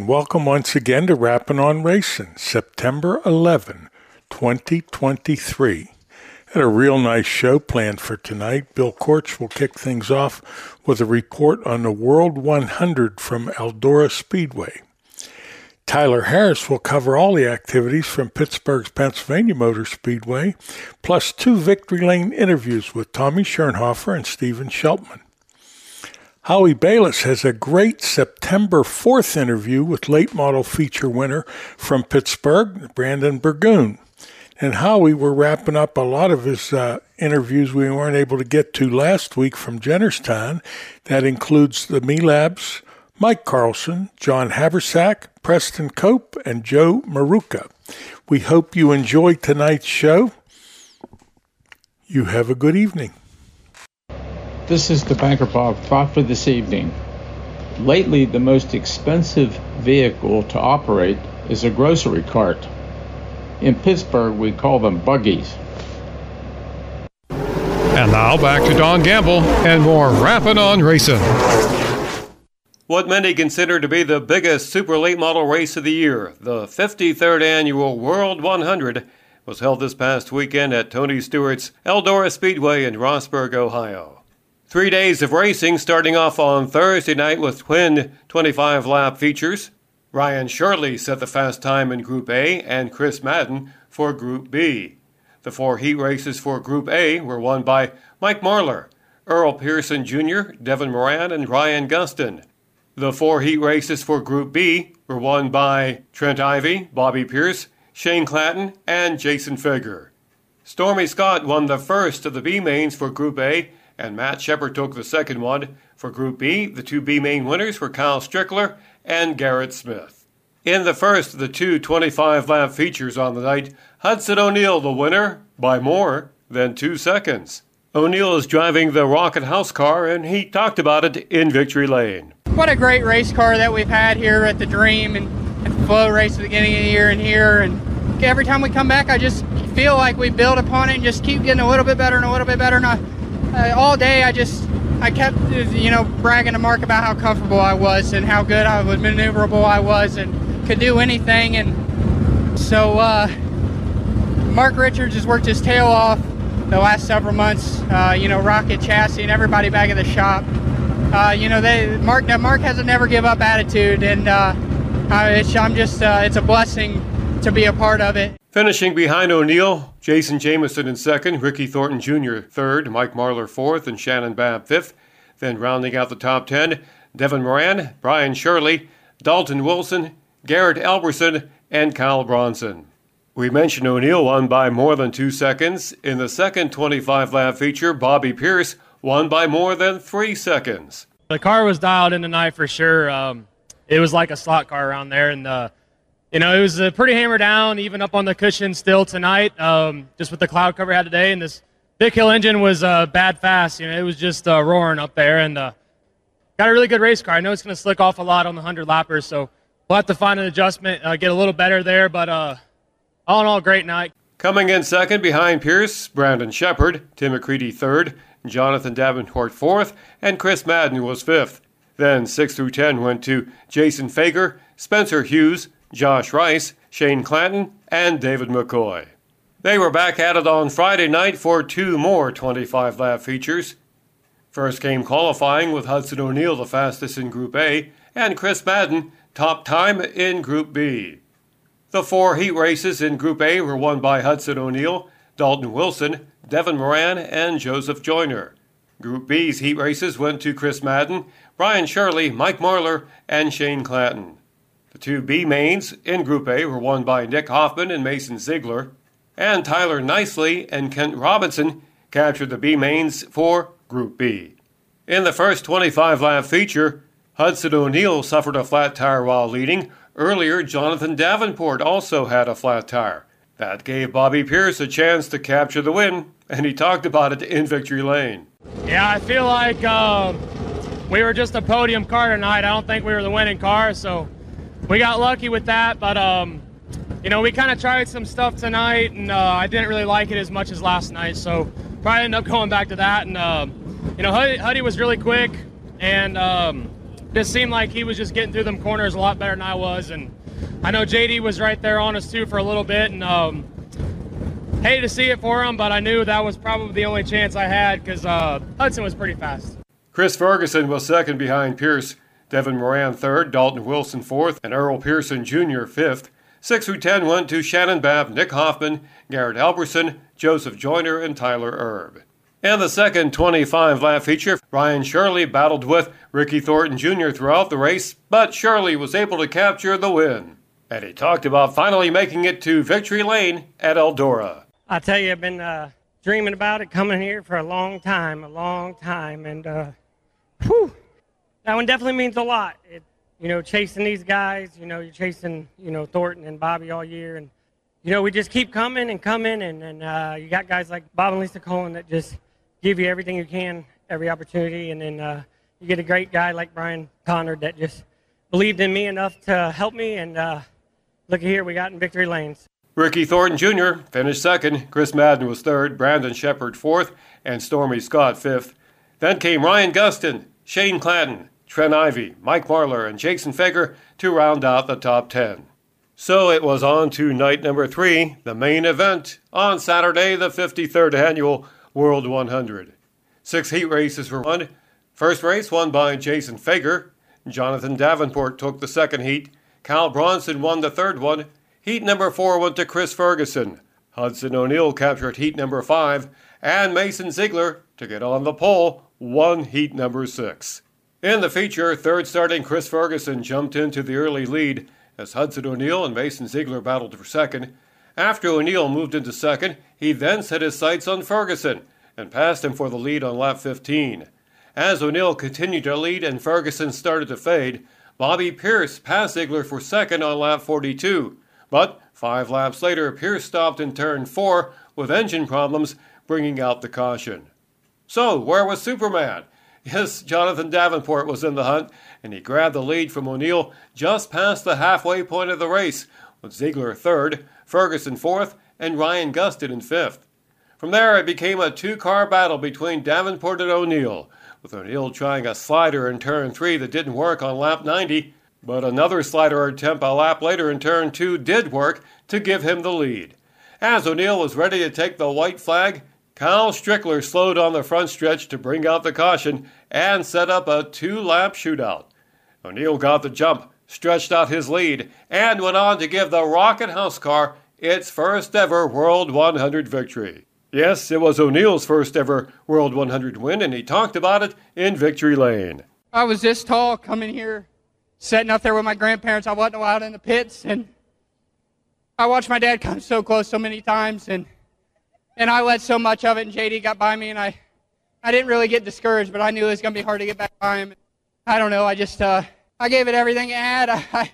And welcome once again to Rapping on Racing, September 11, 2023. Had a real nice show planned for tonight. Bill Korch will kick things off with a report on the World 100 from Eldora Speedway. Tyler Harris will cover all the activities from Pittsburgh's Pennsylvania Motor Speedway, plus two Victory Lane interviews with Tommy Schirnhofer and Stephen Shelpman. Howie Balis has a great September 4th interview with late model feature winner from Pittsburgh, Brandon Burgoon. And Howie, we're wrapping up a lot of his uh, interviews we weren't able to get to last week from Jennerstown. That includes the Meehleibs, Mike Carlson, John Habersack, Preston Cope, and Joe Maruca. We hope you enjoy tonight's show. You have a good evening. This is the Banker Bob thought for this evening. Lately, the most expensive vehicle to operate is a grocery cart. In Pittsburgh, we call them buggies. And now back to Don Gamble and more Rapping on Racing. What many consider to be the biggest super late model race of the year, the 53rd annual World 100, was held this past weekend at Tony Stewart's Eldora Speedway in Rossburg, Ohio. Three days of racing starting off on Thursday night with twin 25 lap features. Brian Shirley set the fast time in Group A and Chris Madden for Group B. The four heat races for Group A were won by Mike Marlar, Earl Pearson Jr., Devin Moran, and Ryan Gustin. The four heat races for Group B were won by Trent Ivey, Bobby Pierce, Shane Clanton, and Jason Feger. Stormy Scott won the first of the B mains for Group A and Matt Shepard took the second one. For Group B, the two B main winners were Kyle Strickler and Garrett Smith. In the first of the two 25 lap features on the night, Hudson O'Neal the winner by more than two seconds. O'Neal is driving the Rocket House car, and he talked about it in Victory Lane. What a great race car that we've had here at the Dream and, and Flow race at the beginning of the year and here. And every time we come back, I just feel like we build upon it and just keep getting a little bit better and a little bit better. And I, uh, all day I just I kept you know bragging to Mark about how comfortable I was and how good I was maneuverable I was and could do anything. And so uh, Mark Richards has worked his tail off the last several months uh, you know Rocket Chassis and everybody back at the shop. Uh, you know they Mark Mark has a never give up attitude and uh, I'm just uh, it's a blessing to be a part of it Finishing behind O'Neal, Jason Jameson in second, Ricky Thornton Jr. third, Mike Marlar fourth, and Shannon Babb fifth. Then rounding out the top ten, Devin Moran, Brian Shirley, Dalton Wilson, Garrett Alberson, and Kyle Bronson. We mentioned O'Neal won by more than two seconds. In the second 25 lap feature, Bobby Pierce won by more than three seconds. The car was dialed in tonight for sure. Um, it was like a slot car around there, and uh, you know it was uh, pretty hammered down, even up on the cushion still tonight, um, just with the cloud cover had today. And this Vic Hill engine was uh, bad fast. You know, it was just uh, roaring up there, and uh, got a really good race car. I know it's going to slick off a lot on the hundred lappers, so we'll have to find an adjustment, uh, get a little better there, but all in all, great night. Coming in second behind Pierce, Brandon Sheppard, Tim McCreadie third, Jonathan Davenport fourth, and Chris Madden was fifth. Then 6 through 10 went to Jason Feger, Spencer Hughes, Josh Rice, Shane Clanton, and David McCoy. They were back at it on Friday night for two more 25 lap features. First came qualifying with Hudson O'Neal the fastest in Group A, and Chris Madden top time in Group B. The four heat races in Group A were won by Hudson O'Neal, Dalton Wilson, Devin Moran, and Joseph Joyner. Group B's heat races went to Chris Madden, Brian Shirley, Mike Marlar, and Shane Clanton. The two B mains in Group A were won by Nick Hoffman and Mason Ziegler, and Tyler Nicely and Kent Robinson captured the B mains for Group B. In the first 25 lap feature, Hudson O'Neal suffered a flat tire while leading, Earlier, Jonathan Davenport also had a flat tire. That gave Bobby Pierce a chance to capture the win, and he talked about it in Victory Lane. Yeah, I feel like uh, we were just a podium car tonight. I don't think we were the winning car, so we got lucky with that. But, um, you know, we kind of tried some stuff tonight, and uh, I didn't really like it as much as last night, so probably end up going back to that. And, uh, you know, Huddy, Huddy, was really quick, and um, just seemed like he was just getting through them corners a lot better than I was. And I know JD was right there on us too for a little bit, and um, hated to see it for him, but I knew that was probably the only chance I had because uh, Hudson was pretty fast. Chris Ferguson was second behind Pierce, Devin Moran third, Dalton Wilson fourth, and Earl Pearson Jr. fifth. Six through ten went to Shannon Babb, Nick Hoffman, Garrett Alberson, Joseph Joyner, and Tyler Erb. In the second 25 lap feature, Brian Shirley battled with Ricky Thornton Jr. throughout the race, but Shirley was able to capture the win. And he talked about finally making it to victory lane at Eldora. I tell you, I've been uh, dreaming about it coming here for a long time, a long time, and uh, whew, that one definitely means a lot. It, you know, chasing these guys, you know, you're chasing, you know, Thornton and Bobby all year, and you know, we just keep coming and coming, and, and uh, you got guys like Bob and Lisa Cohen that just give you everything you can, every opportunity, and then uh, you get a great guy like Brian Connor that just believed in me enough to help me. And uh, look here, we got in victory lanes. Ricky Thornton Jr. finished second. Chris Madden was third. Brandon Sheppard fourth, and Stormy Scott fifth. Then came Ryan Gustin, Shane Clanton, Trent Ivey, Mike Marlar, and Jason Feger to round out the top ten. So it was on to night number three, the main event, on Saturday, the 53rd annual World 100. Six heat races were won. First race won by Jason Feger. Jonathan Davenport took the second heat. Kyle Bronson won the third one. Heat number four went to Chris Ferguson. Hudson O'Neal captured heat number five, and Mason Ziegler, to get on the pole, won heat number six. In the feature, third starting Chris Ferguson jumped into the early lead as Hudson O'Neal and Mason Ziegler battled for second. After O'Neal moved into second, he then set his sights on Ferguson and passed him for the lead on lap 15. As O'Neal continued to lead and Ferguson started to fade, Bobby Pierce passed Ziegler for second on lap 42. But five laps later, Pierce stopped in turn four with engine problems, bringing out the caution. So, where was Superman? Yes, Jonathan Davenport was in the hunt, and he grabbed the lead from O'Neal just past the halfway point of the race, with Ziegler third, Ferguson fourth, and Ryan Gustin in fifth. From there, it became a two car battle between Davenport and O'Neal, with O'Neal trying a slider in turn three that didn't work on lap 90, but another slider attempt a lap later in turn two did work to give him the lead. As O'Neal was ready to take the white flag, Kyle Strickler slowed on the front stretch to bring out the caution and set up a two lap shootout. O'Neal got the jump, stretched out his lead, and went on to give the Rocket House car its first ever World 100 victory. Yes, it was O'Neal's first ever World 100 win, and he talked about it in Victory Lane. I was this tall coming here, sitting up there with my grandparents. I wasn't allowed in the pits, and I watched my dad come so close so many times, and and I led so much of it, and JD got by me, and I I didn't really get discouraged, but I knew it was going to be hard to get back by him. I don't know. I just uh, I gave it everything I had. I, I,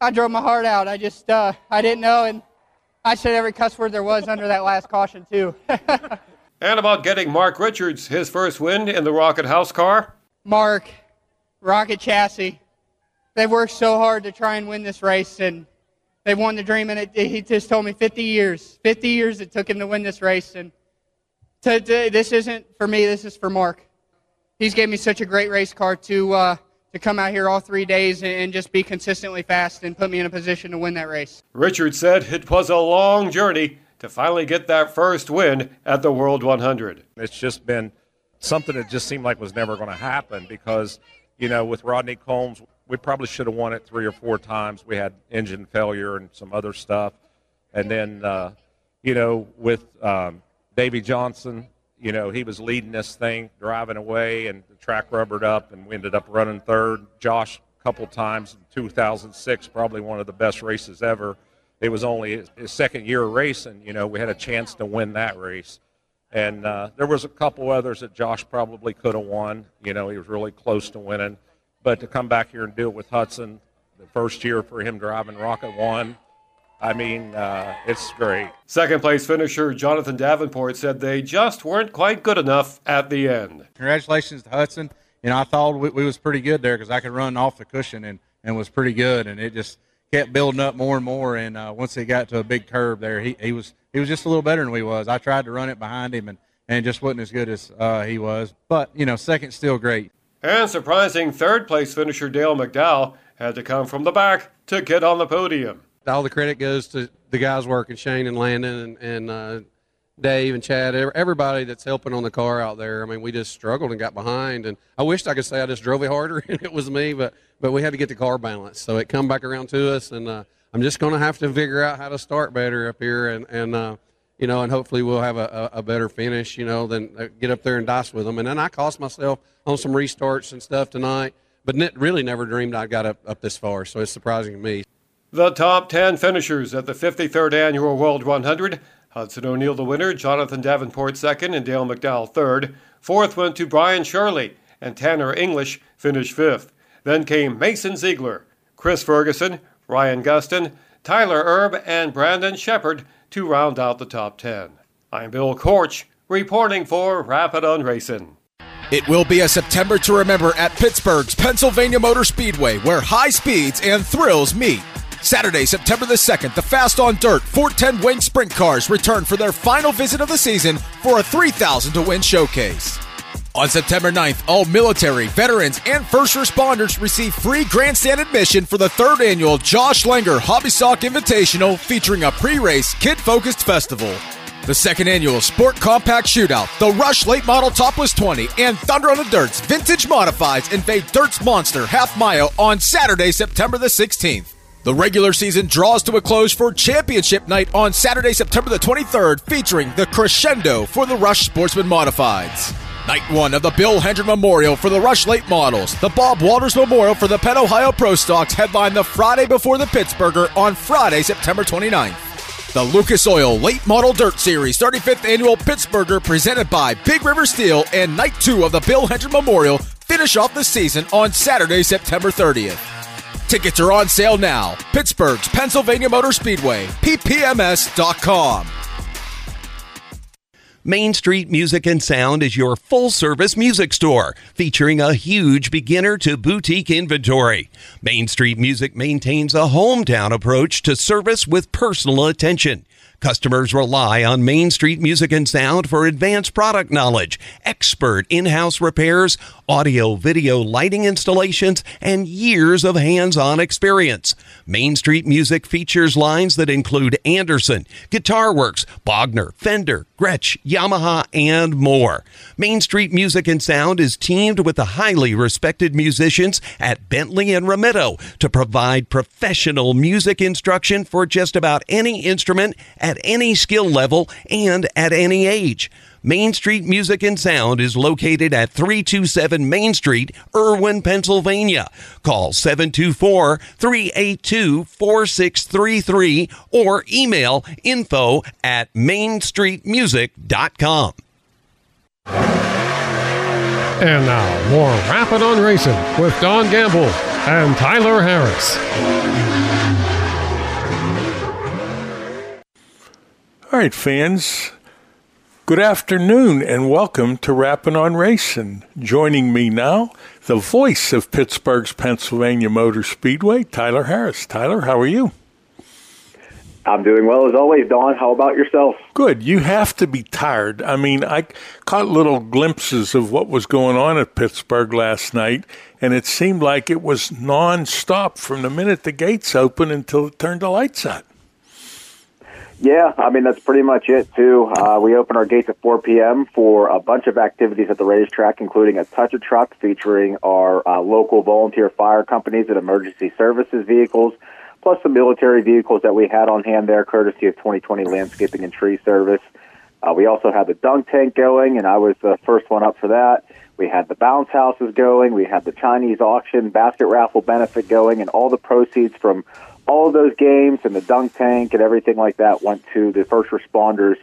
I drove my heart out. I just uh, I didn't know, and I said every cuss word there was under that last caution too. and about getting Mark Richards his first win in the Rocket House car. Mark, Rocket Chassis, they've worked so hard to try and win this race, and they've won the dream. And it, he just told me 50 years, 50 years it took him to win this race, and to, to, this isn't for me. This is for Mark. He's gave me such a great race car to uh, to come out here all three days and, and just be consistently fast and put me in a position to win that race. Richard said it was a long journey to finally get that first win at the World 100. It's just been something that just seemed like was never going to happen because, you know, with Rodney Combs, we probably should have won it three or four times. We had engine failure and some other stuff. And then, uh, you know, with um, Davey Johnson, you know, he was leading this thing, driving away, and the track rubbered up, and we ended up running third. Josh, a couple times in 2006, probably one of the best races ever. It was only his second year of racing. You know, we had a chance to win that race. And uh, there was a couple others that Josh probably could have won. You know, he was really close to winning. But to come back here and do it with Hudson, the first year for him driving Rocket One, I mean, uh, it's great. Second place finisher Jonathan Davenport said they just weren't quite good enough at the end. Congratulations to Hudson. You know, I thought we, we was pretty good there because I could run off the cushion and, and was pretty good, and it just kept building up more and more. And uh, once he got to a big curve there, he, he was he was just a little better than we was. I tried to run it behind him, and and just wasn't as good as uh, he was. But you know, second still great. And surprising third place finisher Dale McDowell had to come from the back to get on the podium all the credit goes to the guys working, Shane and Landon and, and uh, Dave and Chad, everybody that's helping on the car out there. I mean, we just struggled and got behind, and I wished I could say I just drove it harder and it was me, but but we had to get the car balanced, so it come back around to us, and uh, I'm just going to have to figure out how to start better up here, and and uh, you know, and hopefully we'll have a, a, better finish, you know, than uh, get up there and dice with them. And then I cost myself on some restarts and stuff tonight, but really never dreamed I got up up this far, so it's surprising to me. The top 10 finishers at the 53rd Annual World 100. Hudson O'Neal, the winner, Jonathan Davenport second, and Dale McDowell third. Fourth went to Brian Shirley, and Tanner English finished fifth. Then came Mason Ziegler, Chris Ferguson, Ryan Gustin, Tyler Erb, and Brandon Sheppard to round out the top 10. I'm Bill Korch, reporting for Rappin' on Racing. It will be a September to remember at Pittsburgh's Pennsylvania Motor Speedway, where high speeds and thrills meet. Saturday, September the 2nd, the Fast on Dirt 410 Wing Sprint Cars return for their final visit of the season for a 3,000 to win showcase. On September 9th, all military, veterans, and first responders receive free grandstand admission for the third annual Josh Langer Hobby Stock Invitational featuring a pre race, kid focused festival. The second annual Sport Compact Shootout, the Rush Late Model Topless 20, and Thunder on the Dirt's Vintage Modifieds invade Dirt's Monster Half Mile on Saturday, September the 16th. The regular season draws to a close for Championship Night on Saturday, September the 23rd, featuring the crescendo for the Rush Sportsman Modifieds. Night one of the Bill Hendren Memorial for the Rush Late Models. The Bob Walters Memorial for the Penn Ohio Pro Stocks headline the Friday before the Pittsburgher on Friday, September 29th. The Lucas Oil Late Model Dirt Series 35th Annual Pittsburgher presented by Big River Steel and Night 2 of the Bill Hendren Memorial finish off the season on Saturday, September 30th. Tickets are on sale now. Pittsburgh's Pennsylvania Motor Speedway, ppms.com. Main Street Music and Sound is your full service music store featuring a huge beginner to boutique inventory. Main Street Music maintains a hometown approach to service with personal attention. Customers rely on Main Street Music and Sound for advanced product knowledge, expert in house repairs, audio video lighting installations, and years of hands on experience. Main Street Music features lines that include Anderson, Guitar Works, Bogner, Fender, Gretsch, Yamaha, and more. Main Street Music and Sound is teamed with the highly respected musicians at Bentley and Ramitto to provide professional music instruction for just about any instrument at any skill level and at any age. Main Street Music and Sound is located at 327 Main Street, Irwin, Pennsylvania. Call 724 382 4633 or email info at mainstreetmusic.com. And now, more Rappin' on Racing with Don Gamble and Tyler Harris. All right, fans. Good afternoon and welcome to Rapping on Racing. Joining me now, the voice of Pittsburgh's Pennsylvania Motor Speedway, Tyler Harris. Tyler, how are you? I'm doing well as always, Don. How about yourself? Good. You have to be tired. I mean, I caught little glimpses of what was going on at Pittsburgh last night, and it seemed like it was nonstop from the minute the gates opened until it turned the lights on. Yeah, I mean that's pretty much it too. Uh, we open our gates at 4 p.m. for a bunch of activities at the racetrack, including a touch a truck featuring our uh, local volunteer fire companies and emergency services vehicles, plus some military vehicles that we had on hand there, courtesy of 2020 Landscaping and Tree Service. Uh, we also had the dunk tank going, and I was the first one up for that. We had the bounce houses going. We had the Chinese auction basket raffle benefit going, and all the proceeds from all of those games and the dunk tank and everything like that went to the first responders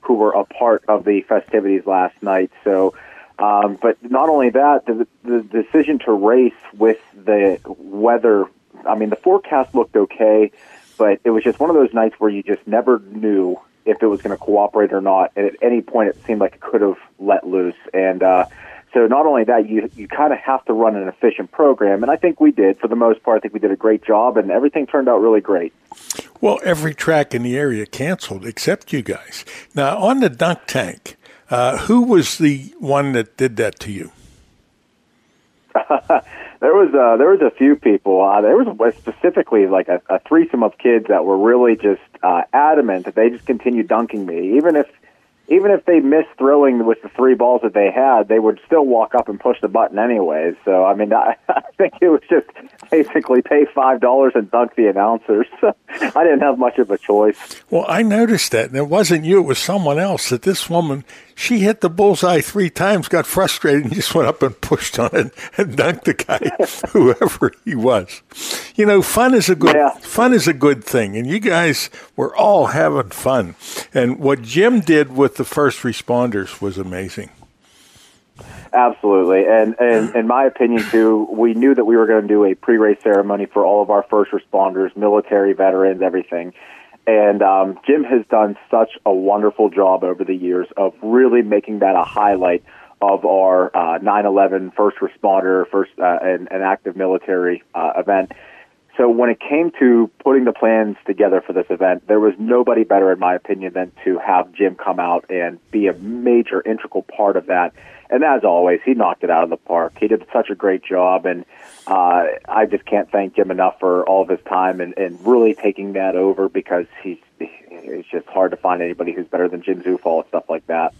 who were a part of the festivities last night. So, um, but not only that, the, the decision to race with the weather. I mean, the forecast looked okay, but it was just one of those nights where you just never knew if it was going to cooperate or not. And at any point, it seemed like it could have let loose. And uh, so not only that, you you kind of have to run an efficient program, and I think we did for the most part. I think we did a great job, and everything turned out really great. Well, every track in the area canceled except you guys. Now on the dunk tank, uh, who was the one that did that to you? there was uh, there was a few people. Uh, there was specifically like a, a threesome of kids that were really just uh, adamant that they just continued dunking me, even if even if they missed throwing with the three balls that they had, they would still walk up and push the button anyways. So I mean, I, I think it was just basically pay five dollars and dunk the announcers. I didn't have much of a choice. Well, I noticed that, and it wasn't you; it was someone else. That this woman she hit the bullseye three times, got frustrated, and just went up and pushed on it and dunked the guy, whoever he was. You know, fun is a good yeah. fun is a good thing, and you guys were all having fun. And what Jim did with the first responders was amazing. Absolutely, and and in my opinion too, we knew that we were going to do a pre-race ceremony for all of our first responders, military veterans, everything. And um, Jim has done such a wonderful job over the years of really making that a highlight of our uh, 9/11 first responder, first uh, and, and active military uh, event. So when it came to putting the plans together for this event, there was nobody better, in my opinion, than to have Jim come out and be a major, integral part of that. And as always, he knocked it out of the park. He did such a great job, and uh, I just can't thank Jim enough for all of his time and, and really taking that over because he's it's just hard to find anybody who's better than Jim Zufall and stuff like that.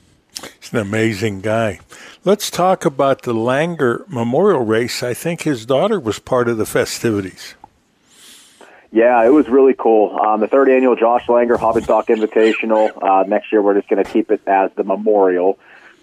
He's an amazing guy. Let's talk about the Langer Memorial Race. I think his daughter was part of the festivities. Yeah, it was really cool. Um, the third annual Josh Langer Hobby Stock Invitational. Uh, next year, we're just going to keep it as the Memorial.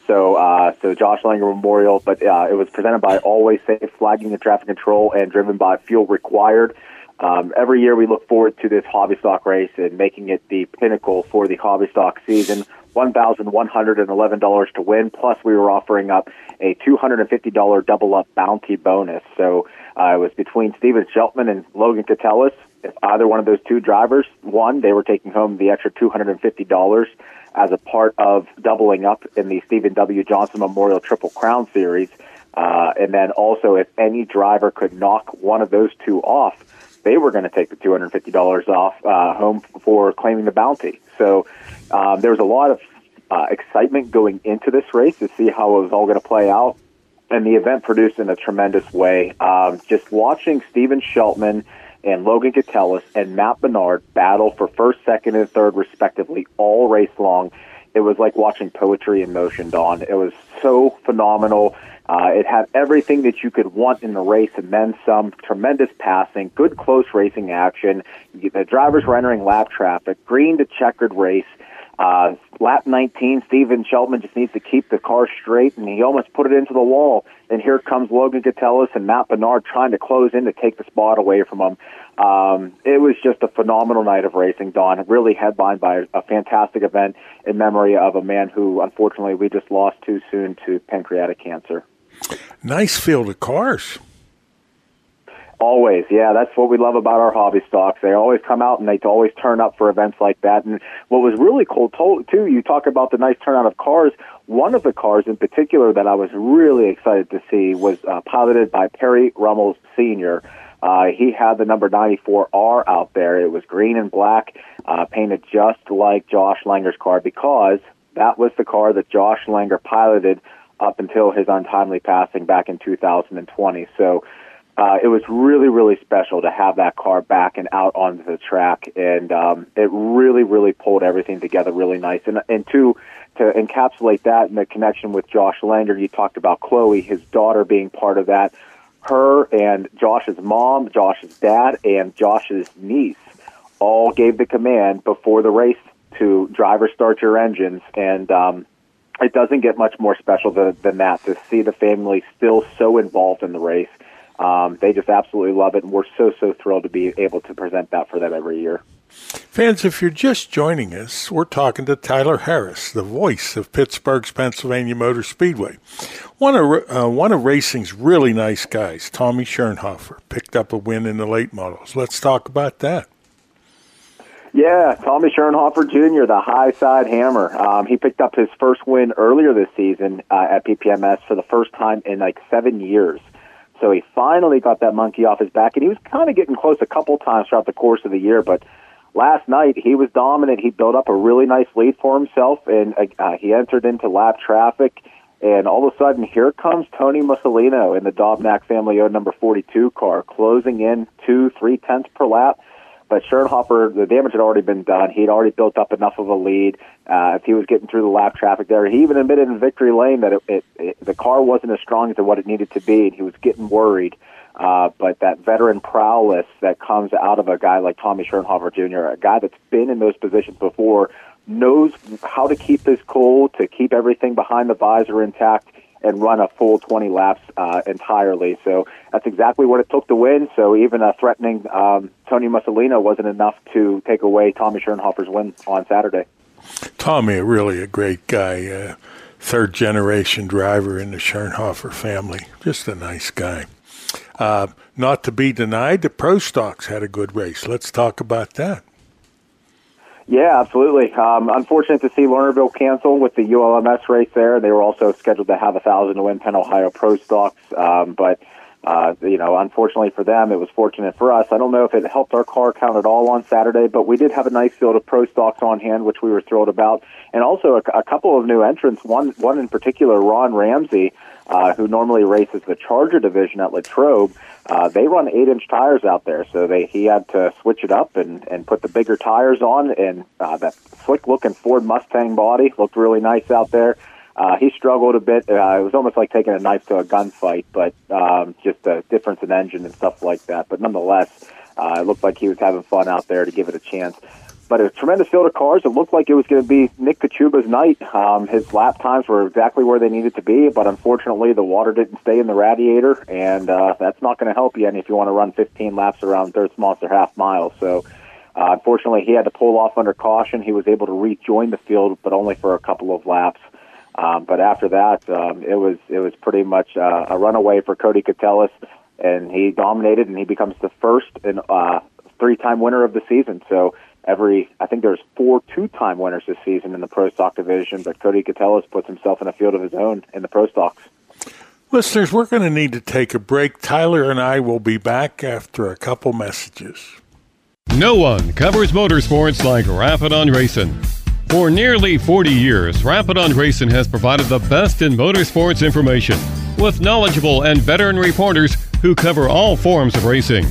So, uh, so Josh Langer Memorial, but uh, it was presented by Always Safe Flagging and Traffic Control and driven by Fuel Required. Um, every year we look forward to this hobby stock race and making it the pinnacle for the hobby stock season. $1,111 to win, plus we were offering up a $250 double up bounty bonus. So uh, it was between Steven Shelpman and Logan Catellis. If either one of those two drivers won, they were taking home the extra $250 as a part of doubling up in the Stephen W. Johnson Memorial Triple Crown Series. Uh, and then also, if any driver could knock one of those two off, they were going to take the $250 off uh, home for claiming the bounty. So um, there was a lot of uh, excitement going into this race to see how it was all going to play out. And the event produced in a tremendous way. Um, just watching Steven Shelpman and Logan Catellis and Matt Bernard battle for first, second, and third, respectively, all race long. it was like watching poetry in motion, Don. It was so phenomenal. Uh, it had everything that you could want in the race and then some. Tremendous passing, good close racing action. The drivers were entering lap traffic, green to checkered race. Uh, lap 19, Steven Shelpman just needs to keep the car straight, and he almost put it into the wall. And here comes Logan Catellis and Matt Bernard trying to close in to take the spot away from him. Um, it was just a phenomenal night of racing, Don. Really headlined by a fantastic event in memory of a man who, unfortunately, we just lost too soon to pancreatic cancer. Nice field of cars. Always, yeah, that's what we love about our hobby stocks. They always come out and they always turn up for events like that. And what was really cool, too, you talk about the nice turnout of cars. One of the cars in particular that I was really excited to see was uh, piloted by Perry Rummels Sr. Uh, he had the number 94R out there. It was green and black, uh, painted just like Josh Langer's car because that was the car that Josh Langer piloted up until his untimely passing back in 2020. So uh, it was really, really special to have that car back and out onto the track, and um, it really, really pulled everything together really nice. And and to to encapsulate that in the connection with Josh Langer, you talked about Chloe, his daughter, being part of that. Her and Josh's mom, Josh's dad, and Josh's niece all gave the command before the race to driver start your engines, and um, it doesn't get much more special than, than that to see the family still so involved in the race. Um, they just absolutely love it, and we're so, so thrilled to be able to present that for them every year. Fans, if you're just joining us, we're talking to Tyler Harris, the voice of Pittsburgh's Pennsylvania Motor Speedway. One of, uh, one of racing's really nice guys, Tommy Schirnhofer, picked up a win in the late models. Let's talk about that. Yeah, Tommy Schirnhofer Jr., the high side hammer. Um, he picked up his first win earlier this season uh, at PPMS for the first time in like seven years. So he finally got that monkey off his back, and he was kind of getting close a couple times throughout the course of the year. But last night he was dominant. He built up a really nice lead for himself, and uh, he entered into lap traffic. And all of a sudden, here comes Tony Musolino in the Dobnak family owned number 42 car, closing in two, three tenths per lap but Schirnhofer, the damage had already been done. He'd already built up enough of a lead. Uh, if he was getting through the lap traffic there, he even admitted in victory lane that it, it, it, the car wasn't as strong as what it needed to be, and he was getting worried. Uh, but that veteran prowess that comes out of a guy like Tommy Schirnhofer Jr., a guy that's been in those positions before, knows how to keep his cool, to keep everything behind the visor intact, and run a full 20 laps uh, entirely. So that's exactly what it took to win. So even a threatening um, Tony Musolino wasn't enough to take away Tommy Schirnhofer's win on Saturday. Tommy, really a great guy, uh, third generation driver in the Schirnhofer family. Just a nice guy. Uh, not to be denied, the Pro Stocks had a good race. Let's talk about that. Yeah, absolutely. Um, unfortunate to see Lernerville cancel with the ULMS race there. They were also scheduled to have a thousand to win Penn Ohio Pro Stocks, um, but uh, you know, unfortunately for them, it was fortunate for us. I don't know if it helped our car count at all on Saturday, but we did have a nice field of pro stocks on hand, which we were thrilled about, and also a, a couple of new entrants. One, one in particular, Ron Ramsey, uh, who normally races the Charger division at Latrobe. Uh, they run eight inch tires out there, so they he had to switch it up and and put the bigger tires on, and uh, that slick looking Ford Mustang body looked really nice out there. Uh, he struggled a bit. Uh, it was almost like taking a knife to a gunfight, but um, just a difference in engine and stuff like that. But nonetheless, uh, it looked like he was having fun out there to give it a chance. But a tremendous field of cars. It looked like it was going to be Nick Kachuba's night. Um, his lap times were exactly where they needed to be, but unfortunately, the water didn't stay in the radiator, and uh, that's not going to help you any if you want to run 15 laps around Dirt's Monster half mile. So. Uh, unfortunately, he had to pull off under caution. He was able to rejoin the field, but only for a couple of laps. Um, but after that, um, it was it was pretty much uh, a runaway for Cody Catellis, and he dominated, and he becomes the first and uh, three-time winner of the season. So every I think there's four two-time winners this season in the Pro Stock division, but Cody Catellis puts himself in a field of his own in the Pro Stocks. Listeners, we're going to need to take a break. Tyler and I will be back after a couple messages. No one covers motorsports like Rappin' on Racing. For nearly 40 years, Rappin' on Racing has provided the best in motorsports information with knowledgeable and veteran reporters who cover all forms of racing.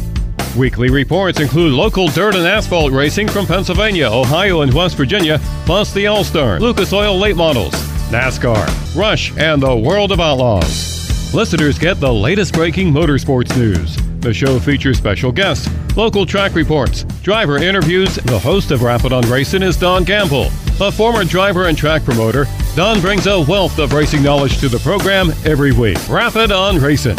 Weekly reports include local dirt and asphalt racing from Pennsylvania, Ohio, and West Virginia, plus the All Star, Lucas Oil late models, NASCAR, Rush, and the World of Outlaws. Listeners get the latest breaking motorsports news. The show features special guests, local track reports, driver interviews. The host of Rappin' on Racing is Don Gamble. A former driver and track promoter, Don brings a wealth of racing knowledge to the program every week. Rappin' on Racing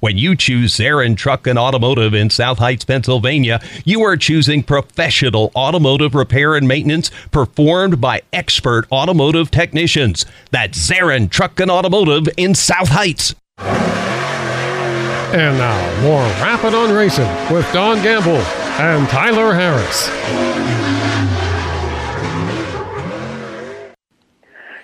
When you choose Zarin Truck and Automotive in South Heights, Pennsylvania, you are choosing professional automotive repair and maintenance performed by expert automotive technicians. That's Zarin Truck and Automotive in South Heights. And now, more Rappin' on Racing with Don Gamble and Tyler Harris.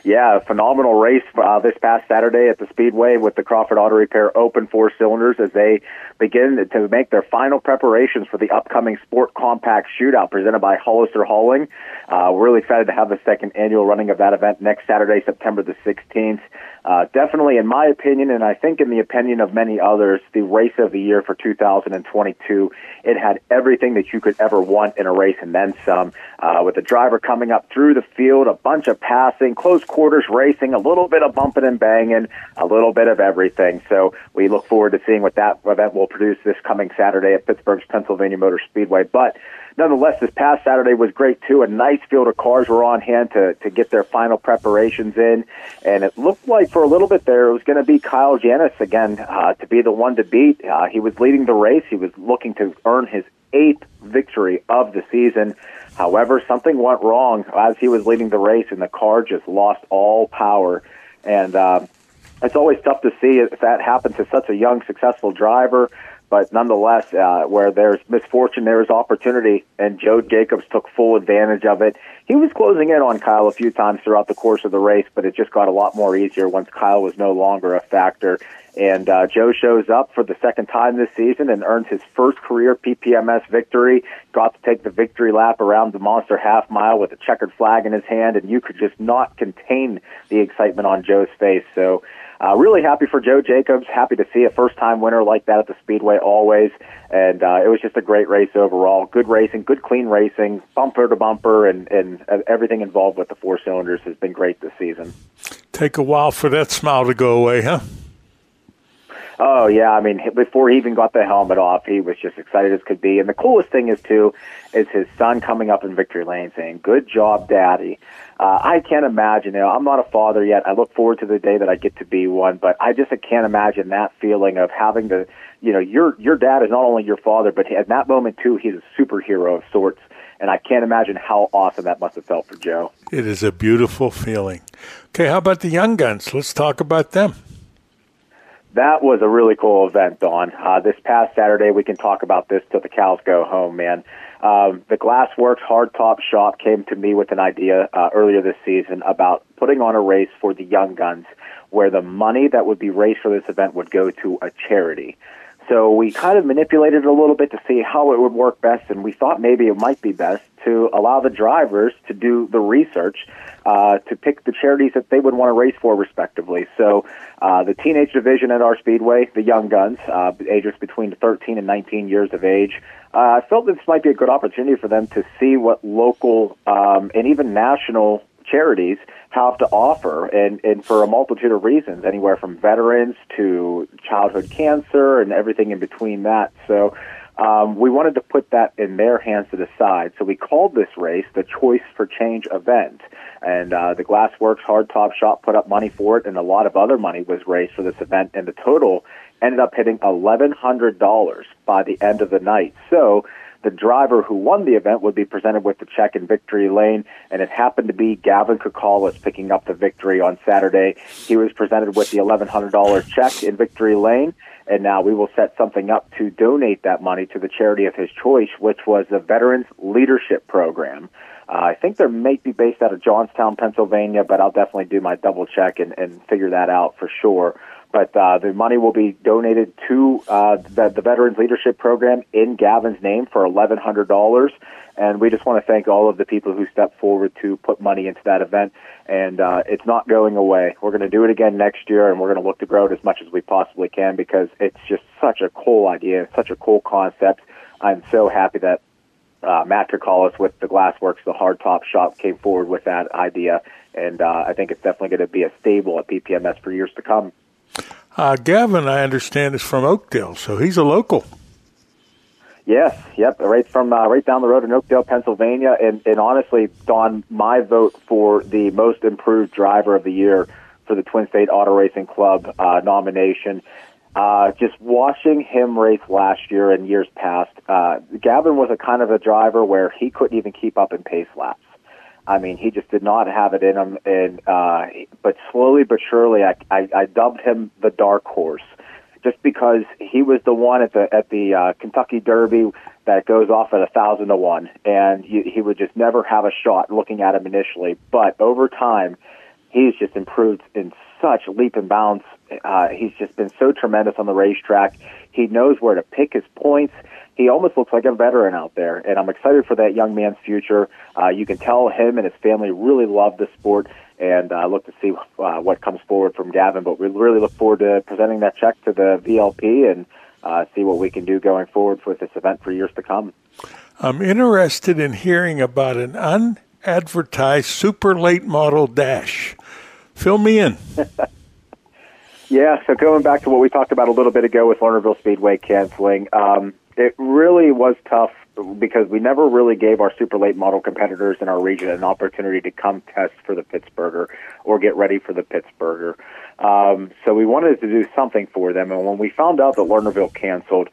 Yeah, phenomenal race uh, this past Saturday at the Speedway with the Crawford Auto Repair Open Four Cylinders as they begin to make their final preparations for the upcoming Sport Compact Shootout presented by Hollister Hauling. Uh, we're really excited to have the second annual running of that event next Saturday, September the 16th. Uh, definitely, in my opinion, and I think in the opinion of many others, the race of the year for 2022. It had everything that you could ever want in a race and then some. Uh, with the driver coming up through the field, a bunch of passing, close quarters racing, a little bit of bumping and banging, a little bit of everything. So we look forward to seeing what that event will produce this coming Saturday at Pittsburgh's Pennsylvania Motor Speedway. But nonetheless, this past Saturday was great too. A nice field of cars were on hand to, to get their final preparations in. And it looked like for a little bit there, it was going to be Kyle Janis again uh, to be the one to beat. Uh, he was leading the race. He was looking to earn his eighth victory of the season. However, something went wrong as he was leading the race, and the car just lost all power. And uh, it's always tough to see if that happens to such a young, successful driver. But nonetheless, uh, where there's misfortune, there is opportunity, and Joe Jacobs took full advantage of it. He was closing in on Kyle a few times throughout the course of the race, but it just got a lot more easier once Kyle was no longer a factor. And uh, Joe shows up for the second time this season and earns his first career PPMS victory. Got to take the victory lap around the Monster Half Mile with a checkered flag in his hand, and you could just not contain the excitement on Joe's face. So uh, really happy for Joe Jacobs. Happy to see a first time winner like that at the Speedway always. And uh, it was just a great race overall. Good racing, good clean racing, bumper to bumper, and, and everything involved with the four cylinders has been great this season. Take a while for that smile to go away, huh? Oh yeah, I mean before he even got the helmet off, he was just excited as could be. And the coolest thing is too, is his son coming up in victory lane saying, "Good job, Daddy." Uh, I can't imagine. You know, I'm not a father yet. I look forward to the day that I get to be one, but I just can't imagine that feeling of having to, you know, your your dad is not only your father, but at that moment too, he's a superhero of sorts. And I can't imagine how awesome that must have felt for Joe. It is a beautiful feeling. Okay, how about the young guns? Let's talk about them that was a really cool event, Don. Uh, this past Saturday, we can talk about this till the cows go home, man. Um, the Glassworks Hardtop Shop came to me with an idea uh, earlier this season about putting on a race for the young guns, where the money that would be raised for this event would go to a charity. So we kind of manipulated it a little bit to see how it would work best, and we thought maybe it might be best to allow the drivers to do the research uh, to pick the charities that they would want to race for, respectively. So uh, the teenage division at our speedway, the young guns, uh, ages between 13 and 19 years of age, uh, I felt this might be a good opportunity for them to see what local um, and even national charities have to offer, and, and for a multitude of reasons, anywhere from veterans to childhood cancer and everything in between that. So um, we wanted to put that in their hands to decide. So we called this race the Choice for Change event. And uh, the Glassworks Hardtop Shop put up money for it, and a lot of other money was raised for this event. And the total ended up hitting $1,100 by the end of the night. So the driver who won the event would be presented with the check in victory lane, and it happened to be Gavin Kukalis picking up the victory on Saturday. He was presented with the $1,100 check in victory lane, and now we will set something up to donate that money to the charity of his choice, which was the Veterans Leadership Program. Uh, I think they might be based out of Johnstown, Pennsylvania, but I'll definitely do my double check and, and figure that out for sure. But uh, the money will be donated to uh, the, the Veterans Leadership Program in Gavin's name for $1,100. And we just want to thank all of the people who stepped forward to put money into that event. And uh, it's not going away. We're going to do it again next year, and we're going to look to grow it as much as we possibly can because it's just such a cool idea, such a cool concept. I'm so happy that uh, Matt Kukalis with the Glassworks, the hardtop shop, came forward with that idea, and uh, I think it's definitely going to be a stable at PPMS for years to come. Uh, Gavin, I understand, is from Oakdale, so he's a local. Yes, yep, right from uh, right down the road in Oakdale, Pennsylvania, and, and honestly, Don, my vote for the most improved driver of the year for the Twin State Auto Racing Club uh, nomination uh, just watching him race last year and years past, uh, Gavin was a kind of a driver where he couldn't even keep up in pace laps. I mean, he just did not have it in him. And uh, but slowly but surely, I, I, I dubbed him the dark horse, just because he was the one at the at the uh, Kentucky Derby that goes off at a thousand to one, and he, he would just never have a shot looking at him initially. But over time, he's just improved in such leap and bounds. Uh, he's just been so tremendous on the racetrack. He knows where to pick his points. He almost looks like a veteran out there, and I'm excited for that young man's future. Uh, you can tell him and his family really love the sport, and I uh, look to see uh, what comes forward from Gavin. But we really look forward to presenting that check to the VLP and uh, see what we can do going forward with this event for years to come. I'm interested in hearing about an unadvertised super late model dash. Fill me in. yeah, so going back to what we talked about a little bit ago with Lernerville Speedway canceling, um, it really was tough because we never really gave our super late model competitors in our region an opportunity to come test for the Pittsburgher or get ready for the Pittsburgher. Um, so we wanted to do something for them, and when we found out that Lernerville canceled,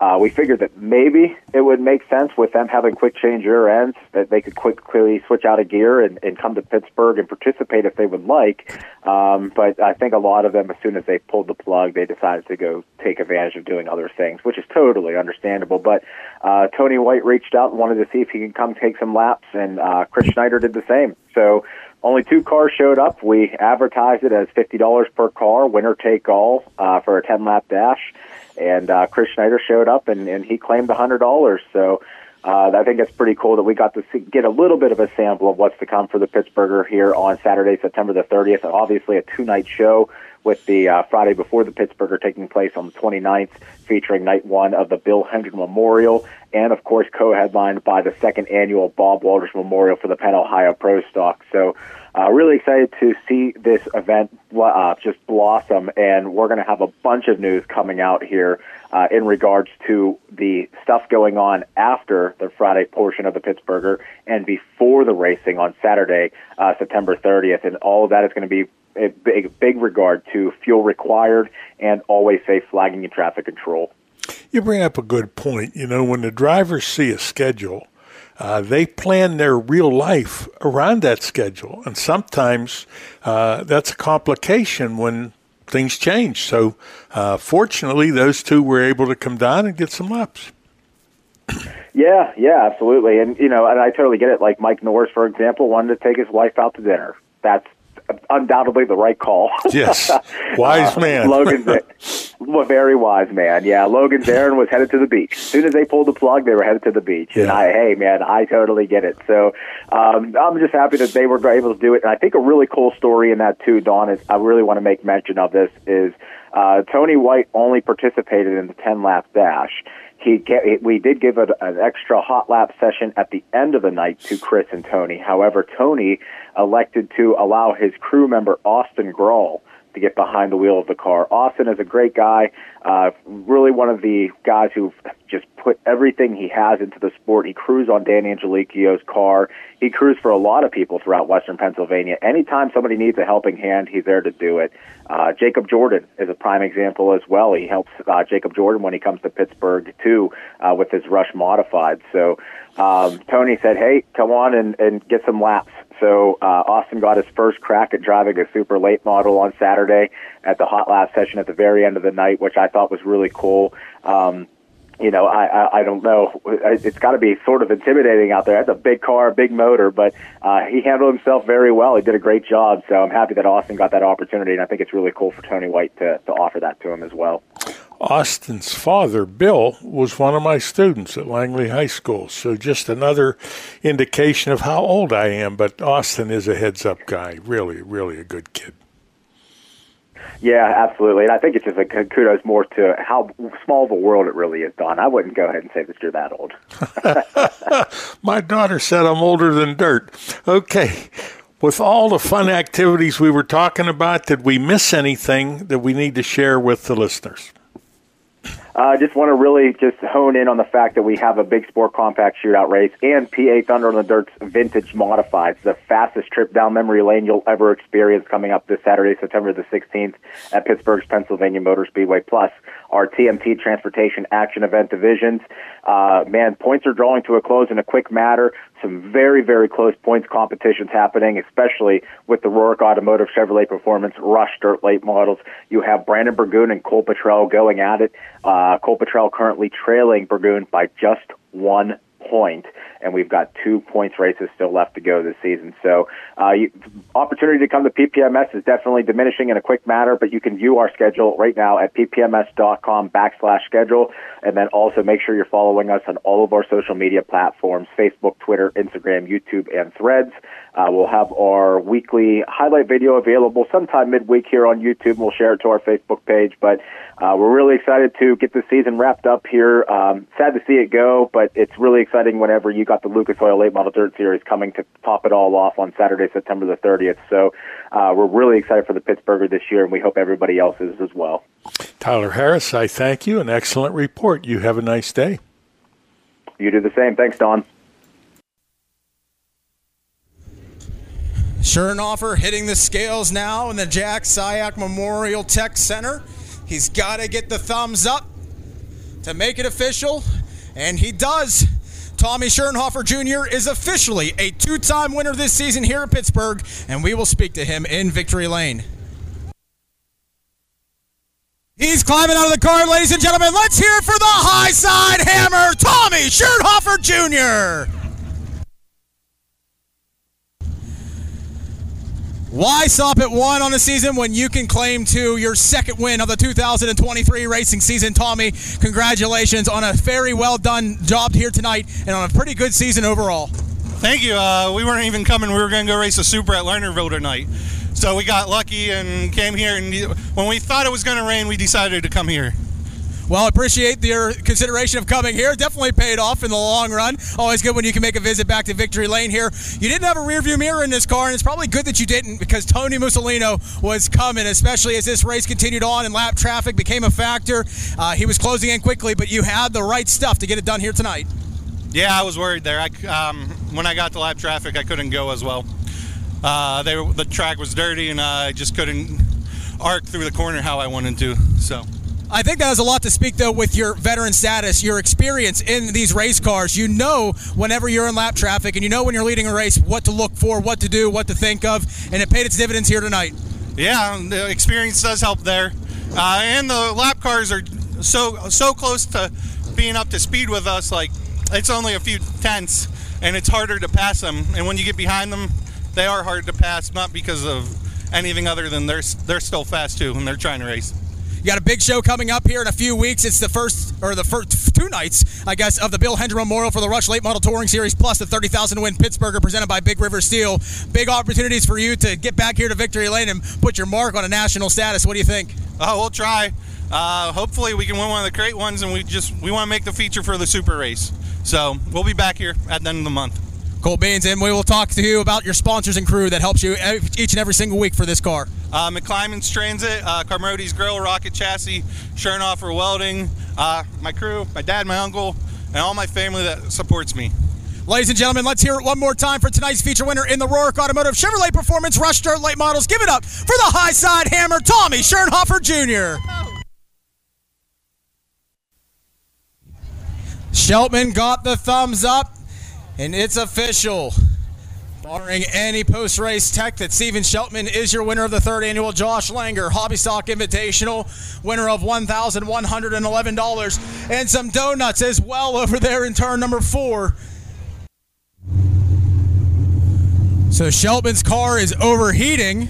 uh, we figured that maybe it would make sense with them having quick change rear ends that they could quickly switch out of gear and, and come to Pittsburgh and participate if they would like. Um, but I think a lot of them, as soon as they pulled the plug, they decided to go take advantage of doing other things, which is totally understandable. But uh, Tony White reached out and wanted to see if he could come take some laps, and uh, Chris Schneider did the same. So only two cars showed up. We advertised it as fifty dollars per car, winner take all, uh, for a ten lap dash and uh, Chris Schneider showed up and, and he claimed a hundred dollars. So uh, I think it's pretty cool that we got to see, get a little bit of a sample of what's to come for the Pittsburgher here on Saturday, September the 30th. Obviously, a two night show with the uh, Friday before the Pittsburgher taking place on the 29th, featuring night one of the Bill Hendren Memorial, and of course co-headlined by the second annual Bob Walters Memorial for the Penn Ohio Pro Stock. So uh, really excited to see this event uh, just blossom, and we're going to have a bunch of news coming out here uh, in regards to the stuff going on after the Friday portion of the Pittsburgher and before the racing on Saturday, uh, September 30th, and all of that is going to be a big, big regard to fuel required and always safe flagging and traffic control. You bring up a good point. You know, when the drivers see a schedule uh, they plan their real life around that schedule. And sometimes uh, that's a complication when things change. So, uh, fortunately, those two were able to come down and get some laps. Yeah, yeah, absolutely. And, you know, and I totally get it. Like Mike Norris, for example, wanted to take his wife out to dinner. That's undoubtedly the right call. Yes, wise uh, man. Logan, well, very wise man. Yeah, Logan Zarin was headed to the beach. As soon as they pulled the plug, they were headed to the beach. Yeah. And I, hey, man, I totally get it. So um, I'm just happy that they were able to do it. And I think a really cool story in that too, Don, is I really want to make mention of this is uh, Tony White only participated in the 10 lap dash he we did give an extra hot lap session at the end of the night to Chris and Tony. However, Tony elected to allow his crew member Austin Grawl to get behind the wheel of the car. Austin is a great guy, uh, really one of the guys who just put everything he has into the sport. He crews on Dan Angelicchio's car. He crews for a lot of people throughout Western Pennsylvania. Anytime somebody needs a helping hand, he's there to do it. Uh, Jacob Jordan is a prime example as well. He helps uh, Jacob Jordan when he comes to Pittsburgh too uh, with his Rush Modified. So um, Tony said, "Hey, come on and, and get some laps." So uh, Austin got his first crack at driving a super late model on Saturday at the hot lap session at the very end of the night, which I thought was really cool. Um, you know, I, I, I don't know. It's got to be sort of intimidating out there. It's a big car, big motor, but uh, he handled himself very well. He did a great job. So I'm happy that Austin got that opportunity, and I think it's really cool for Tony White to, to offer that to him as well. Austin's father, Bill, was one of my students at Langley High School. So just another indication of how old I am. But Austin is a heads up guy. Really, really a good kid. Yeah, absolutely. And I think it's just a kudos more to how small of a world it really is, Don. I wouldn't go ahead and say that you're that old. My daughter said I'm older than dirt. Okay. With all the fun activities we were talking about, did we miss anything that we need to share with the listeners? I uh, just want to really just hone in on the fact that we have a big sport compact shootout race and PA Thunder on the Dirt's vintage modified. It's the fastest trip down memory lane you'll ever experience coming up this Saturday, September the 16th at Pittsburgh's Pennsylvania Motor Speedway. Plus, our TMT Transportation Action Event divisions. Uh, man, points are drawing to a close in a quick matter some very, very close points competitions happening, especially with the Roark Automotive Chevrolet Performance Rush Dirt Late models. You have Brandon Burgoon and Cole Petrell going at it. Uh, Cole Petrell currently trailing Burgoon by just one point, and we've got two points races still left to go this season. So, uh, you, opportunity to come to PPMS is definitely diminishing in a quick matter, but you can view our schedule right now at ppms.com backslash schedule, and then also make sure you're following us on all of our social media platforms: Facebook, Twitter, Instagram, YouTube, and Threads. Uh, we'll have our weekly highlight video available sometime midweek here on YouTube. We'll share it to our Facebook page, but uh, we're really excited to get the season wrapped up here. Um, sad to see it go, but it's really exciting whenever you got the Lucas Oil Late Model Dirt Series coming to top it all off on Saturday, September the 30th. So uh, we're really excited for the Pittsburgher this year, and we hope everybody else is as well. Tyler Harris, I thank you. An excellent report. You have a nice day. You do the same. Thanks, Don. Schirnhofer hitting the scales now in the Jack Syak Memorial Tech Center. He's got to get the thumbs up to make it official, and he does. Tommy Schirnhofer Jr. is officially a two time winner this season here in Pittsburgh, and we will speak to him in Victory Lane. He's climbing out of the car, ladies and gentlemen. Let's hear it for the high side hammer, Tommy Schirnhofer Jr. Why stop at one on the season when you can claim two, your second win of the 2023 racing season? Tommy, congratulations on a very well done job here tonight and on a pretty good season overall. Thank you. Uh, we weren't even coming. We were going to go race a Super at Lernerville tonight. So we got lucky and came here. And when we thought it was going to rain, we decided to come here. Well, I appreciate your consideration of coming here. Definitely paid off in the long run. Always good when you can make a visit back to Victory Lane here. You didn't have a rearview mirror in this car, and it's probably good that you didn't because Tony Musolino was coming, especially as this race continued on and lap traffic became a factor. Uh, he was closing in quickly, but you had the right stuff to get it done here tonight. Yeah, I was worried there. I, um, when I got to lap traffic, I couldn't go as well. Uh, they, the track was dirty, and I just couldn't arc through the corner how I wanted to. So. I think that has a lot to speak, though, with your veteran status, your experience in these race cars. You know whenever you're in lap traffic, and you know when you're leading a race what to look for, what to do, what to think of, and it paid its dividends here tonight. Yeah, the experience does help there, uh, and the lap cars are so so close to being up to speed with us. Like it's only a few tenths, and it's harder to pass them. And when you get behind them, they are hard to pass, not because of anything other than they're they're still fast too, and they're trying to race. You got a big show coming up here in a few weeks. It's the first, or the first two nights, I guess, of the Bill Hendren Memorial for the Rush Late Model Touring Series, plus the 30,000 win Pittsburgher presented by Big River Steel. Big opportunities for you to get back here to Victory Lane and put your mark on a national status. What do you think? Oh, we'll try. Uh, hopefully, we can win one of the great ones, and we just we want to make the feature for the Super Race. So we'll be back here at the end of the month. Cool beans, and we will talk to you about your sponsors and crew that helps you each and every single week for this car. Uh, McClymonds Transit, uh, Carmody's Grill, Rocket Chassis, Schirnhofer Welding, uh, my crew, my dad, my uncle, and all my family that supports me. Ladies and gentlemen, let's hear it one more time for tonight's feature winner in the Roark Automotive Chevrolet Performance Rush Dirt Late Models. Give it up for the high side hammer, Tommy Schirnhofer Jr. Shelpman got the thumbs up, and it's official. Barring any post race tech, that Stephen Shelpman is your winner of the third annual Josh Langer Hobby Stock Invitational, winner of $1,111 and some donuts as well over there in turn number four. So Shelpman's car is overheating,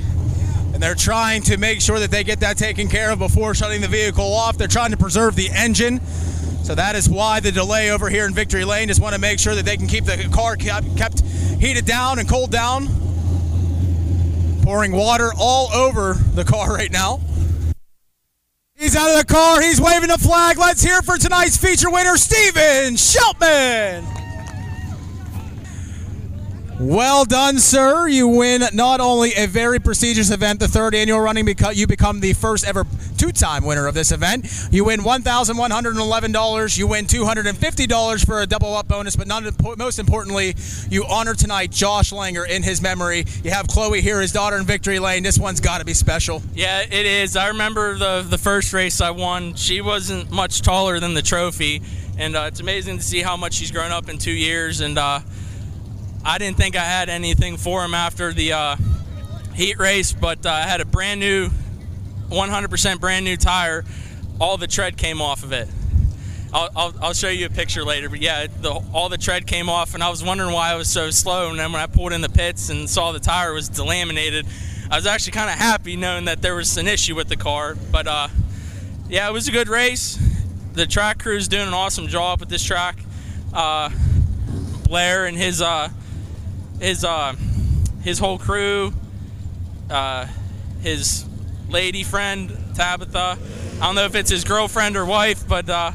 and they're trying to make sure that they get that taken care of before shutting the vehicle off. They're trying to preserve the engine. So that is why the delay over here in Victory Lane. Just want to make sure that they can keep the car kept heated down and cooled down. Pouring water all over the car right now. He's out of the car. He's waving the flag. Let's hear for tonight's feature winner, Stephen Shelpman. Well done, sir. You win not only a very prestigious event, the third annual running, because you become the first ever two-time winner of this event. You win $1,111. You win $250 for a double-up bonus, but not, most importantly, you honor tonight Josh Langer in his memory. You have Chloe here, his daughter in Victory Lane. This one's got to be special. Yeah, it is. I remember the the first race I won. She wasn't much taller than the trophy, and uh, it's amazing to see how much she's grown up in two years. And uh, I didn't think I had anything for him after the uh, heat race, but uh, I had a brand new, 100% brand new tire. All the tread came off of it. I'll, I'll, I'll, show you a picture later, but yeah, the, all the tread came off, and I was wondering why I was so slow. And then when I pulled in the pits and saw the tire was delaminated, I was actually kind of happy knowing that there was an issue with the car. But uh, yeah, it was a good race. The track crew is doing an awesome job with this track. Uh, Blair and his uh, his uh, his whole crew, uh, his lady friend Tabitha. I don't know if it's his girlfriend or wife, but uh,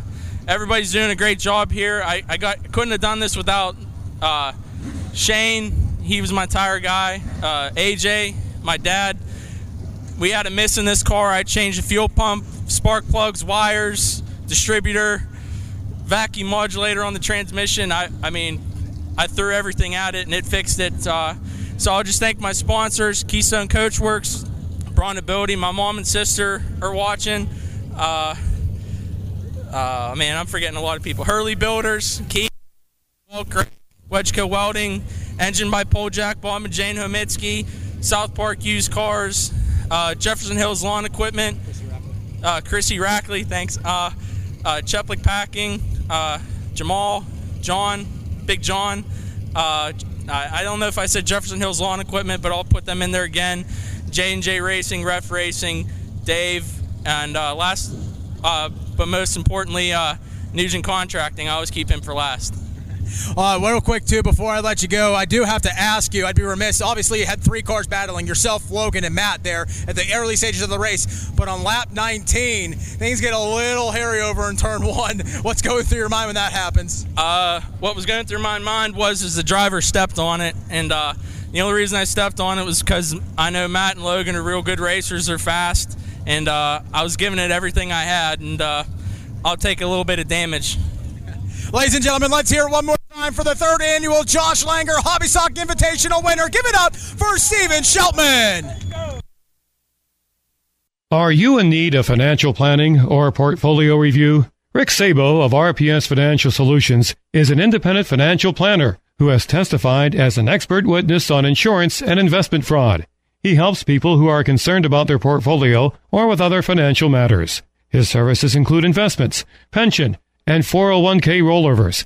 everybody's doing a great job here. I, I got couldn't have done this without uh, Shane. He was my tire guy. Uh, AJ, my dad. We had a miss in this car. I changed the fuel pump, spark plugs, wires, distributor, vacuum modulator on the transmission. I, I mean, I threw everything at it and it fixed it. Uh, so I'll just thank my sponsors, Keystone Coachworks, Braun Ability. My mom and sister are watching. Uh, uh, man, I'm forgetting a lot of people. Hurley Builders, Key, Wedgeco Welding, Engine by Pole Jack, Bomb and Jane Homitsky, South Park Used Cars, uh, Jefferson Hills Lawn Equipment, uh, Chrissy Rackley, thanks. Uh, uh, Packing, uh, Jamal, John, Big John. Uh, I don't know if I said Jefferson Hills Lawn Equipment, but I'll put them in there again. J and J Racing, Ref Racing, Dave, and uh, last, uh, but most importantly, uh, Nugent Contracting. I always keep him for last. Uh, real quick, too, before I let you go, I do have to ask you. I'd be remiss. Obviously, you had three cars battling yourself, Logan, and Matt there at the early stages of the race. But on lap 19, things get a little hairy over in turn one. What's going through your mind when that happens? Uh, what was going through my mind was is the driver stepped on it, and uh, the only reason I stepped on it was because I know Matt and Logan are real good racers. They're fast, and uh, I was giving it everything I had, and uh, I'll take a little bit of damage. Ladies and gentlemen, let's hear one more time for the third annual Josh Langer Hobby Stock Invitational winner. Give it up for Stephen Shelpman. Are you in need of financial planning or portfolio review? Rick Sabo of RPS Financial Solutions is an independent financial planner who has testified as an expert witness on insurance and investment fraud. He helps people who are concerned about their portfolio or with other financial matters. His services include investments, pension, and 401k rollovers,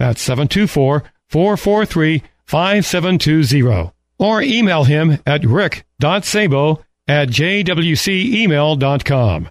That's 724 443 5720 or email him at rick.sabo at jwcemail.com.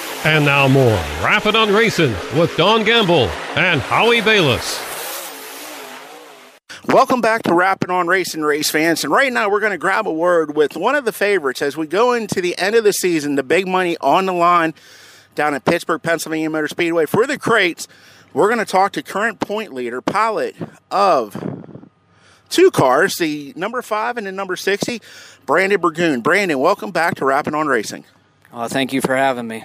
And now more Rappin' on Racing with Don Gamble and Howie Balis. Welcome back to Rappin' on Racing, race fans. And right now we're going to grab a word with one of the favorites as we go into the end of the season, the big money on the line down at Pittsburgh, Pennsylvania Motor Speedway. For the crates, we're going to talk to current point leader, pilot of two cars, the number five and the number 60, Brandon Burgoon. Brandon, welcome back to Rappin' on Racing. Oh, thank you for having me.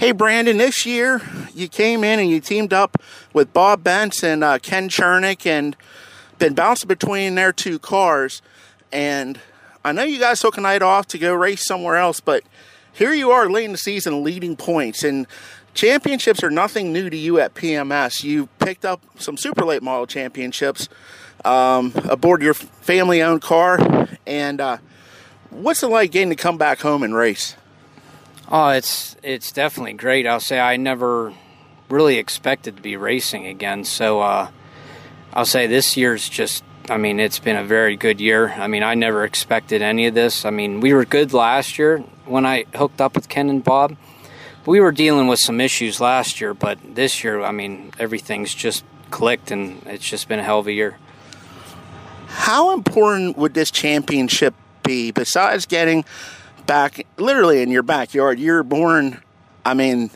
Hey, Brandon, this year you came in and you teamed up with Bob Bentz and uh, Ken Chernick and been bouncing between their two cars. And I know you guys took a night off to go race somewhere else, but here you are late in the season leading points. And championships are nothing new to you at PMS. You picked up some super late model championships um, aboard your family owned car. And uh, what's it like getting to come back home and race? Oh, it's it's definitely great. I'll say I never really expected to be racing again. So uh, I'll say this year's just. I mean, it's been a very good year. I mean, I never expected any of this. I mean, we were good last year when I hooked up with Ken and Bob. We were dealing with some issues last year, but this year, I mean, everything's just clicked, and it's just been a hell of a year. How important would this championship be besides getting back literally in your backyard. You're born, I mean,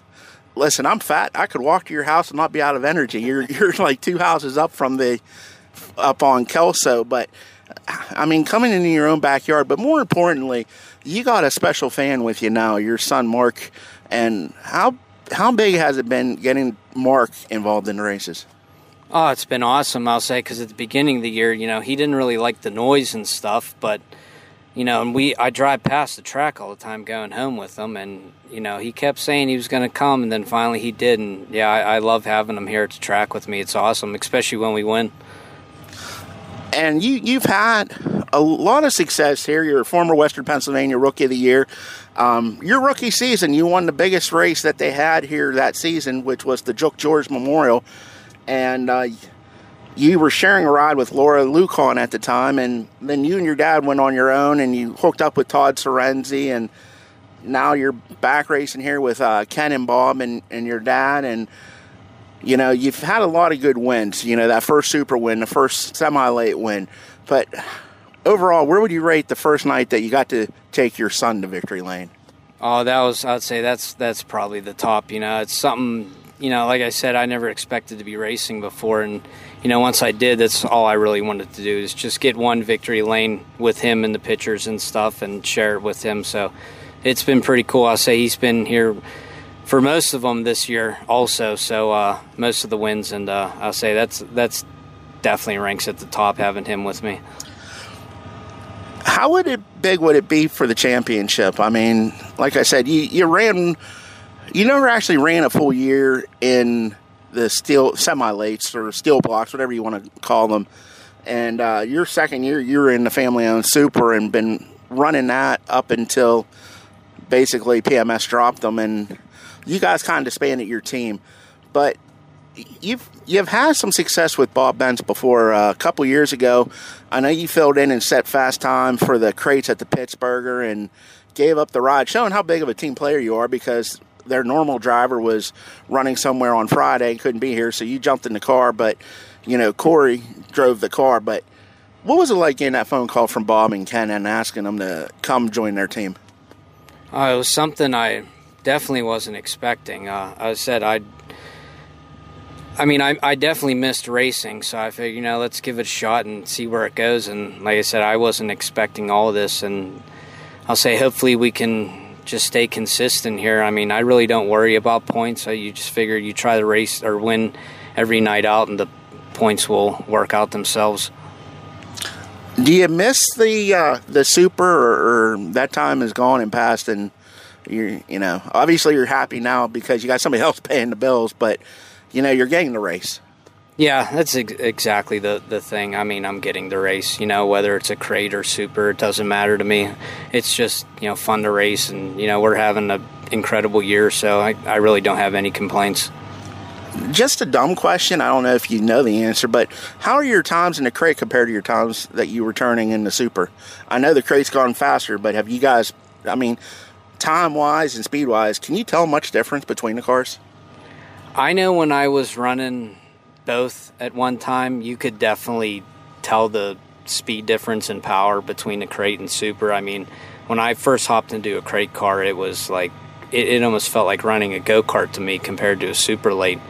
listen, I'm fat. I could walk to your house and not be out of energy. You're you're like two houses up from the up on Kelso, but I mean, coming into your own backyard, but more importantly, you got a special fan with you now, your son Mark. And how how big has it been getting Mark involved in the races? Oh, it's been awesome, I'll say, because at the beginning of the year, you know, he didn't really like the noise and stuff, but you know, and we I drive past the track all the time going home with him, and you know, he kept saying he was going to come, and then finally he did, and yeah, I, I love having him here at the track with me. It's awesome, especially when we win. And you you've had a lot of success here. You're a former Western Pennsylvania Rookie of the Year. Um, your rookie season, you won the biggest race that they had here that season, which was the Jook George Memorial, and uh, you were sharing a ride with Laura Lucon at the time, and then you and your dad went on your own, and you hooked up with Todd Sorenzi, and now you're back racing here with uh, Ken and Bob and, and your dad, and you know you've had a lot of good wins. You know that first Super win, the first semi-late win, but overall, where would you rate the first night that you got to take your son to victory lane? Oh, that was I'd say that's that's probably the top. You know, it's something. You know, like I said, I never expected to be racing before, and you know, once I did, that's all I really wanted to do is just get one victory lane with him and the pitchers and stuff and share it with him. So it's been pretty cool. I'll say he's been here for most of them this year also. So uh, most of the wins, and uh, I'll say that's that's definitely ranks at the top having him with me. How would it big would it be for the championship? I mean, like I said, you you ran, you never actually ran a full year in the steel semi lates or steel blocks, whatever you want to call them. And uh, your second year, you're in the family owned super and been running that up until basically PMS dropped them, and you guys kind of disbanded your team. But you've you've had some success with Bob Bentz before. Uh, a couple years ago, I know you filled in and set fast time for the crates at the Pittsburgher and gave up the ride, showing how big of a team player you are because their normal driver was running somewhere on Friday and couldn't be here, so you jumped in the car. But you know, Corey drove the car. But what was it like getting that phone call from Bob and Ken and asking them to come join their team? Uh, it was something I definitely wasn't expecting. Uh, I said I'd. I mean, I, I definitely missed racing, so I figured, you know, let's give it a shot and see where it goes. And like I said, I wasn't expecting all this, and I'll say hopefully we can just stay consistent here. I mean, I really don't worry about points. You just figure you try to race or win every night out, and the points will work out themselves. Do you miss the uh, the super, or, or that time is gone and past, and you you know obviously you're happy now because you got somebody else paying the bills, but you know you're getting the race. Yeah, that's ex- exactly the, the thing. I mean, I'm getting the race, you know, whether it's a crate or super, it doesn't matter to me. It's just, you know, fun to race, and, you know, we're having an incredible year, so I, I really don't have any complaints. Just a dumb question. I don't know if you know the answer, but how are your times in the crate compared to your times that you were turning in the super? I know the crate's gone faster, but have you guys, I mean, time wise and speed wise, can you tell much difference between the cars? I know when I was running both at one time, you could definitely tell the speed difference in power between the crate and super. I mean, when I first hopped into a crate car, it was like it, it almost felt like running a go kart to me compared to a super late.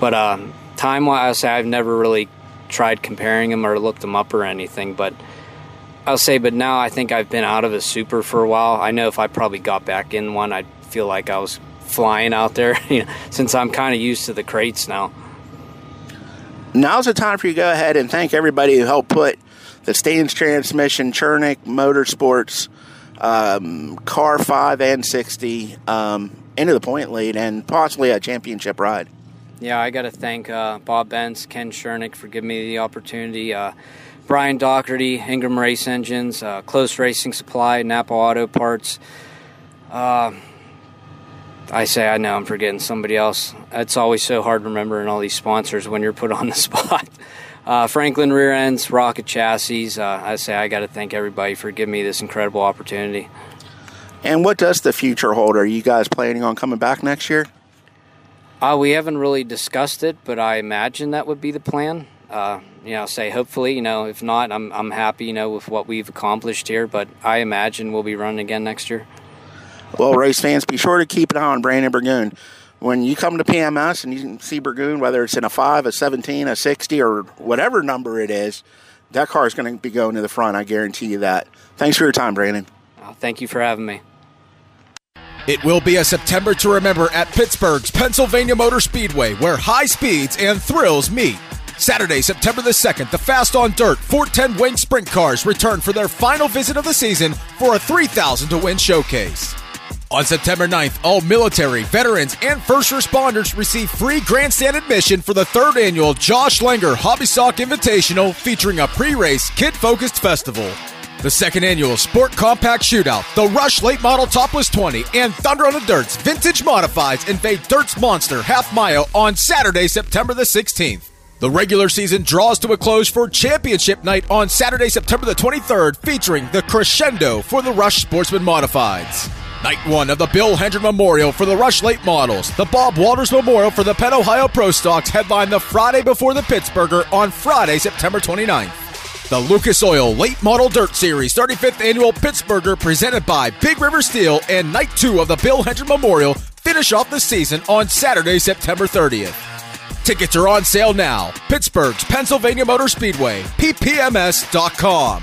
But um, time wise, I've never really tried comparing them or looked them up or anything. But I'll say, but now I think I've been out of a super for a while. I know if I probably got back in one, I'd feel like I was flying out there, you know, since I'm kind of used to the crates now. Now's the time for you to go ahead and thank everybody who helped put the Staines Transmission, Chernick Motorsports, um, Car 5 and 60 um, into the point lead and possibly a championship ride. Yeah, I got to thank uh, Bob Bentz, Ken Chernick for giving me the opportunity. Uh, Brian Doherty, Ingram Race Engines, uh, Close Racing Supply, Napa Auto Parts. Uh, I say I know I'm forgetting somebody else. It's always so hard remembering all these sponsors when you're put on the spot. Uh, Franklin Rear Ends, Rocket Chassis. Uh, I say I got to thank everybody for giving me this incredible opportunity. And what does the future hold? Are you guys planning on coming back next year? Uh, we haven't really discussed it, but I imagine that would be the plan. Uh, you know, say hopefully, you know, if not, I'm I'm happy, you know, with what we've accomplished here. But I imagine we'll be running again next year. Well, race fans, be sure to keep an eye on Brandon Burgoon. When you come to PMS and you see Burgoon, whether it's in a 5, a 17, a 60, or whatever number it is, that car is going to be going to the front. I guarantee you that. Thanks for your time, Brandon. Uh, thank you for having me. It will be a September to remember at Pittsburgh's Pennsylvania Motor Speedway, where high speeds and thrills meet. Saturday, September the 2nd, the Fast on Dirt 410 Wing Sprint Cars return for their final visit of the season for a 3,000 to win showcase. On September 9th, all military, veterans, and first responders receive free grandstand admission for the third annual Josh Langer Hobby Stock Invitational featuring a pre race, kid focused festival. The second annual Sport Compact Shootout, the Rush Late Model Topless 20, and Thunder on the Dirts Vintage Modifieds invade Dirt's Monster Half Mile on Saturday, September the 16th. The regular season draws to a close for Championship Night on Saturday, September the 23rd, featuring the Crescendo for the Rush Sportsman Modifieds. Night one of the Bill Hendren Memorial for the Rush Late Models. The Bob Walters Memorial for the Penn Ohio Pro Stocks headline the Friday before the Pittsburgher on Friday, September 29th. The Lucas Oil Late Model Dirt Series 35th Annual Pittsburgher presented by Big River Steel and Night 2 of the Bill Hendren Memorial finish off the season on Saturday, September 30th. Tickets are on sale now. Pittsburgh's Pennsylvania Motor Speedway, ppms.com.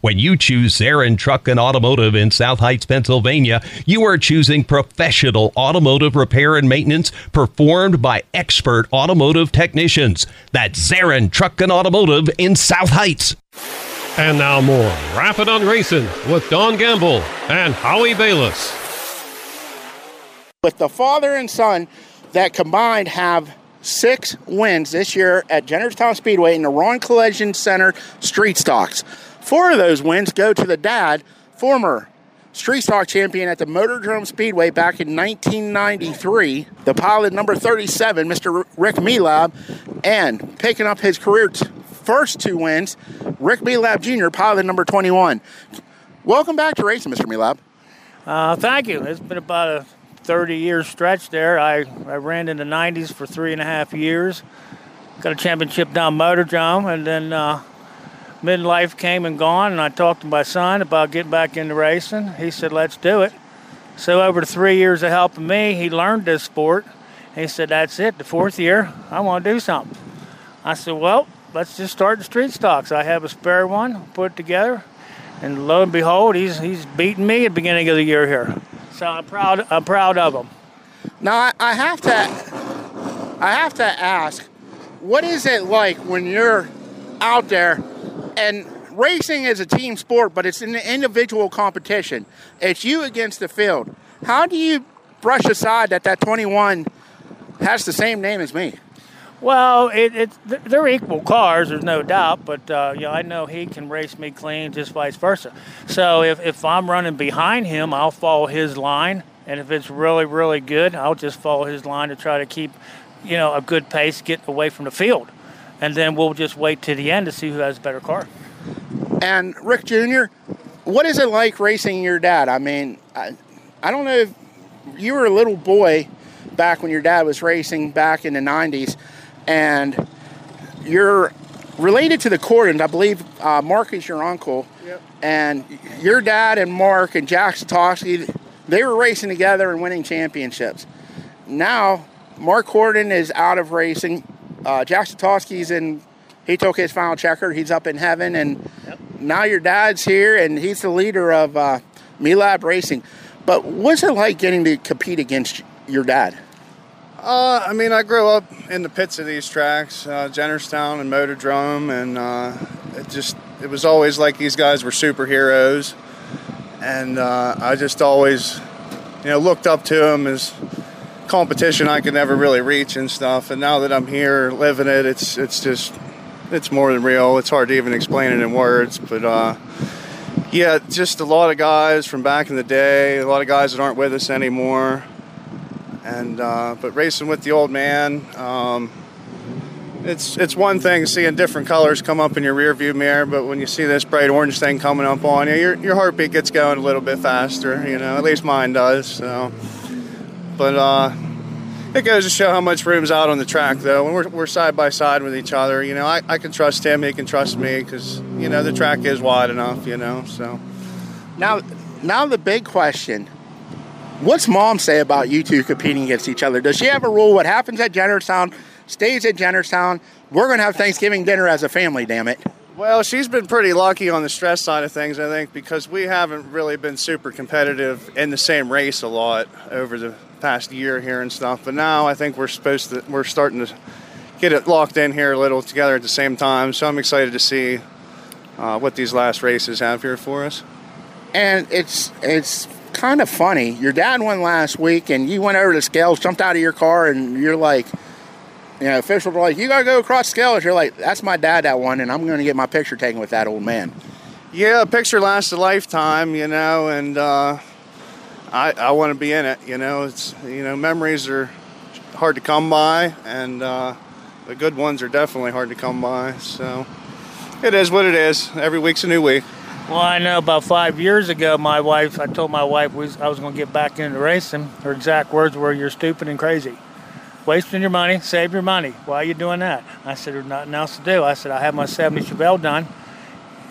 When you choose Zarin Truck and Automotive in South Heights, Pennsylvania, you are choosing professional automotive repair and maintenance performed by expert automotive technicians. That's Zarin Truck and Automotive in South Heights. And now more Rappin' on Racing with Don Gamble and Howie Balis. With the father and son that combined have six wins this year at Jennerstown Speedway in the Ron Collision Center Street Stocks. Four of those wins go to the dad, former street stock champion at the Motordrome Speedway back in 1993, the pilot number 37, Mr. Rick Meehleib, and picking up his career first two wins. Rick Meehleib Jr., pilot number 21. Welcome back to racing, Mr. Meehleib. Uh, thank you. It's been about a 30 year stretch there. I, I ran in the 90s for three and a half years. Got a championship down Motordrome, and then uh, midlife came and gone. And I talked to my son about getting back into racing. He said, "Let's do it." So over the three years of helping me, he learned this sport. He said, "That's it. The fourth year, I want to do something." I said, "Well, let's just start the street stocks. I have a spare one, put it together, and lo and behold, he's he's beating me at the beginning of the year here. So I'm proud. I'm proud of him. Now I, I have to, I have to ask, what is it like when you're out there and racing is a team sport, but it's an individual competition. It's you against the field. How do you brush aside that that 21 has the same name as me? Well, it, it, they're equal cars, there's no doubt, but uh, you know, I know he can race me clean, just vice versa. So if, if I'm running behind him, I'll follow his line, and if it's really, really good, I'll just follow his line to try to keep, you know, a good pace, get away from the field, and then we'll just wait to the end to see who has a better car. And Rick Jr., what is it like racing your dad? I mean, I, I don't know if you were a little boy back when your dad was racing back in the 90s and you're related to the Cordons. I believe uh, Mark is your uncle, Yep. and your dad and Mark and Jack Satosky, they were racing together and winning championships. Now, Mark Cordon is out of racing. Uh, Jack Satosky's in. He took his final checker. He's up in heaven, and now your dad's here, and he's the leader of uh, Meehleib Racing. But what's it like getting to compete against your dad? Uh, I mean, I grew up in the pits of these tracks, uh, Jennerstown and Motordrome, and uh, it just it was always like these guys were superheroes, and uh, I just always, you know, looked up to them as competition I could never really reach and stuff. And now that I'm here living it, it's it's just it's more than real. It's hard to even explain it in words, but uh, yeah, just a lot of guys from back in the day, a lot of guys that aren't with us anymore and uh, but racing with the old man um, it's it's one thing seeing different colors come up in your rear view mirror but when you see this bright orange thing coming up on you your, your heartbeat gets going a little bit faster you know at least mine does so but uh, it goes to show how much room's out on the track though when we're, we're side by side with each other you know I, I can trust him he can trust me because you know the track is wide enough you know so now now the big question What's mom say about you two competing against each other? Does she have a rule? What happens at Jennerstown stays at Jennerstown. We're going to have Thanksgiving dinner as a family, damn it. Well, she's been pretty lucky on the stress side of things, I think, because we haven't really been super competitive in the same race a lot over the past year here and stuff. But now I think we're supposed to, we're starting to get it locked in here a little together at the same time. So I'm excited to see uh, what these last races have here for us. And it's it's kind of funny. Your dad won last week, and you went over the scales, jumped out of your car, and you're like, you know, officials were like, you got to go across scales. You're like, that's my dad that won, and I'm to get my picture taken with that old man. Yeah, a picture lasts a lifetime, you know, and uh, I, I want to be in it. You know, it's you know, memories are hard to come by, and uh, the good ones are definitely hard to come by. So it is what it is. Every week's a new week. Well, I know about five years ago, my wife, I told my wife we, I was going to get back into racing. Her exact words were, You're stupid and crazy. Wasting your money, save your money. Why are you doing that? I said, There's nothing else to do. I said, I have my 70 Chevelle done,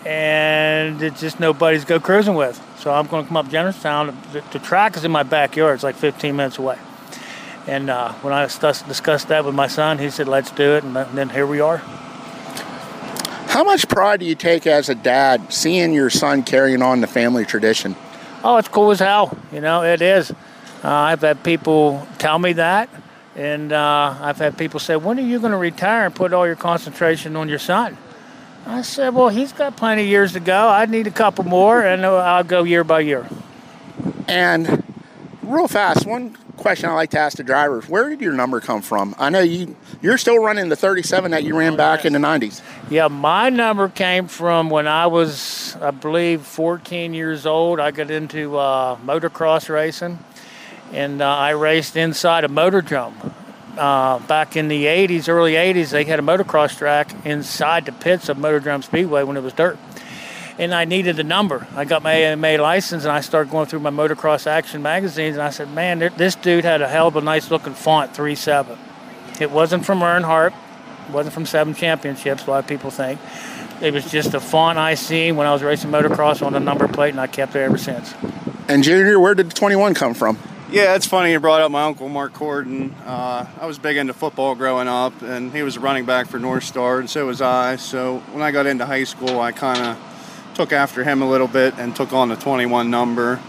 and it's just nobody's go cruising with. So I'm going to come up Jennerstown. The, the track is in my backyard, it's like 15 minutes away. And uh, when I discussed that with my son, he said, Let's do it. And then here we are. How much pride do you take as a dad seeing your son carrying on the family tradition? Oh, it's cool as hell. You know, it is. Uh, I've had people tell me that, and uh, I've had people say, "When are you going to retire and put all your concentration on your son?" I said, "Well, he's got plenty of years to go. I need a couple more, and I'll go year by year." And real fast, one question I like to ask the drivers: Where did your number come from? I know you you're still running the 37 that you ran back in the 90s. Yeah, my number came from when I was, I believe, 14 years old. I got into uh, motocross racing, and uh, I raced inside a Motordrome. Uh, back in the 80s, early 80s, they had a motocross track inside the pits of Motordrome Speedway when it was dirt. And I needed the number. I got my AMA license and I started going through my motocross action magazines and I said, man, this dude had a hell of a nice looking font, 3-7. It wasn't from Earnhardt. It wasn't from seven championships, a lot of people think. It was just a font I seen when I was racing motocross on the number plate, and I kept it ever since. And Junior, where did the 21 come from? Yeah, it's funny you brought up my uncle Mark Corden. Uh, I was big into football growing up, and he was a running back for North Star, and so was I. So when I got into high school, I kind of took after him a little bit and took on the 21 number.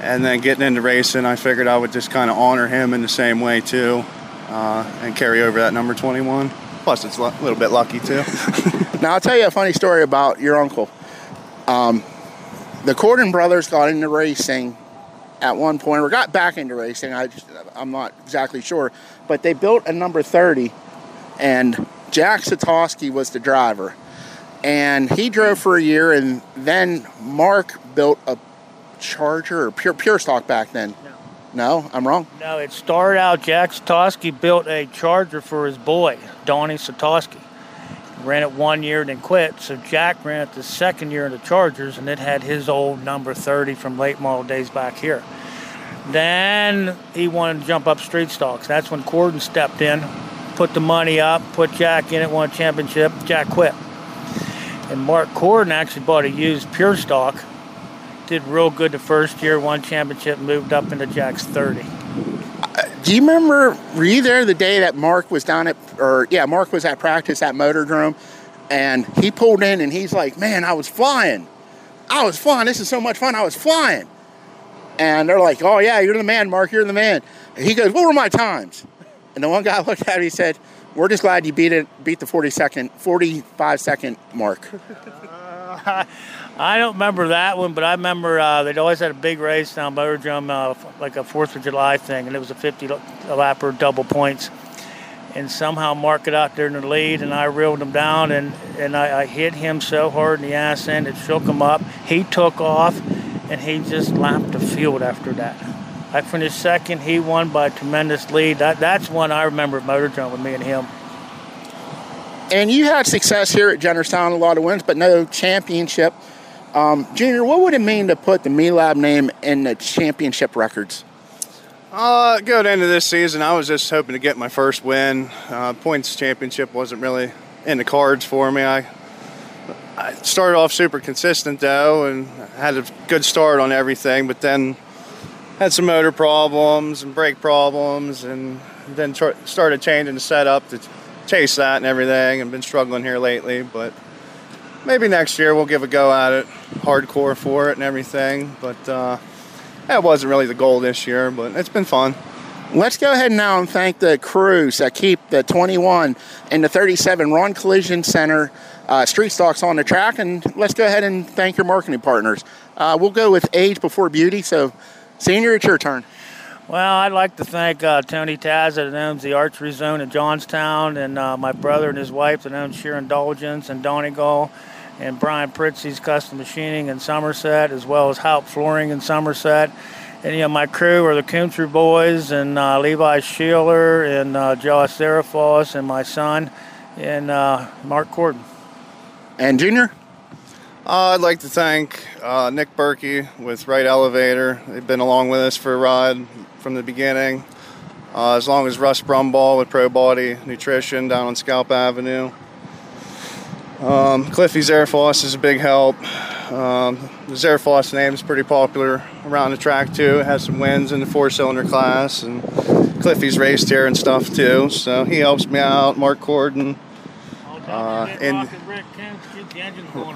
And then getting into racing, I figured I would just kind of honor him in the same way too, uh, and carry over that number 21. Plus, it's a little bit lucky too. now I'll tell you a funny story about your uncle. Um, the Corden brothers got into racing at one point, or got back into racing. I just, I'm not exactly sure, but they built a number 30, and Jack Satosky was the driver, and he drove for a year, and then Mark built a Charger or pure pure stock back then. No. no, I'm wrong. No, it started out. Jack Satosky built a Charger for his boy, Donnie Satosky. Ran it one year and then quit. So Jack ran it the second year in the Chargers, and it had his old number 30 from late model days back here. Then he wanted to jump up street stocks. That's when Corden stepped in, put the money up, put Jack in it, won a championship. Jack quit. And Mark Corden actually bought a used pure stock. Did real good the first year, won championship, moved up into Jack's 30 do you remember? Were you there the day that Mark was down at, or yeah, Mark was at practice at Motordrome, and he pulled in and he's like, "Man, I was flying, I was flying. This is so much fun. I was flying." And they're like, "Oh yeah, you're the man, Mark. You're the man." And he goes, "What were my times?" And the one guy looked at him. He said, "We're just glad you beat it, beat the 40 second, 45 second mark." I don't remember that one, but I remember uh, they'd always had a big race down Motordrome, uh, like a Fourth of July thing, and it was a 50 lapper double points. And somehow Mark got out there in the lead, and I reeled him down, and, and I, I hit him so hard in the ass end it shook him up. He took off, and he just lapped the field after that. I finished second. He won by a tremendous lead. That, that's one I remember at Motor Motordrome with me and him. And you had success here at Jennerstown, a lot of wins, but no championship. Um, Junior, what would it mean to put the Meehleib name in the championship records? Uh, going into this season, I was just hoping to get my first win. Uh, points championship wasn't really in the cards for me. I, I started off super consistent though, and had a good start on everything, but then had some motor problems and brake problems, and then tr- started changing the setup to chase that and everything, and been struggling here lately, but maybe next year we'll give a go at it, hardcore for it and everything. But uh, that wasn't really the goal this year, but it's been fun. Let's go ahead now and thank the crews that keep the 21 and the 37 Ron Collision Center uh, street stocks on the track. And let's go ahead and thank your marketing partners. Uh, we'll go with age before beauty. So, Senior, it's your turn. Well, I'd like to thank uh, Tony Taz that owns the Archery Zone in Johnstown, and uh, my brother and his wife that owns Sheer Indulgence and Donegal, and Brian Pritzy's Custom Machining in Somerset, as well as Haupt Flooring in Somerset. And you know, my crew are the Country Boys and uh, Levi Sheeler and uh, Josh Serafos and my son and uh, Mark Corden. And Junior? Uh, I'd like to thank uh, Nick Berkey with Right Elevator. They've been along with us for a ride from the beginning. Uh, as long as Russ Brumball with Pro Body Nutrition down on Scalp Avenue. Um, Cliffy Zerfoss is a big help. Um, the Zerfoss name is pretty popular around the track too. It has some wins in the four-cylinder class, and Cliffy's raced here and stuff too. So he helps me out. Mark Corden. Uh, and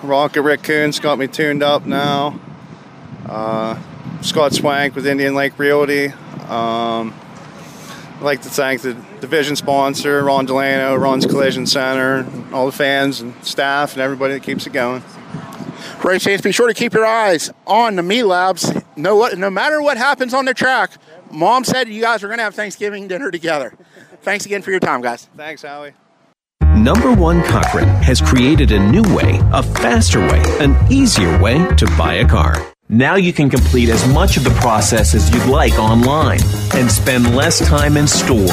Rocket Rick Coons got me tuned up now. Uh, Scott Swank with Indian Lake Realty. Um, I'd like to thank the division sponsor, Ron Delano, Ron's Collision Center, all the fans and staff and everybody that keeps it going. Race fans, be sure to keep your eyes on the Meehleibs. No, what, no matter what happens on the track, Mom said you guys are going to have Thanksgiving dinner together. Thanks again for your time, guys. Thanks, Howie. Number One Cochran has created a new way, a faster way, an easier way to buy a car. Now you can complete as much of the process as you'd like online and spend less time in store.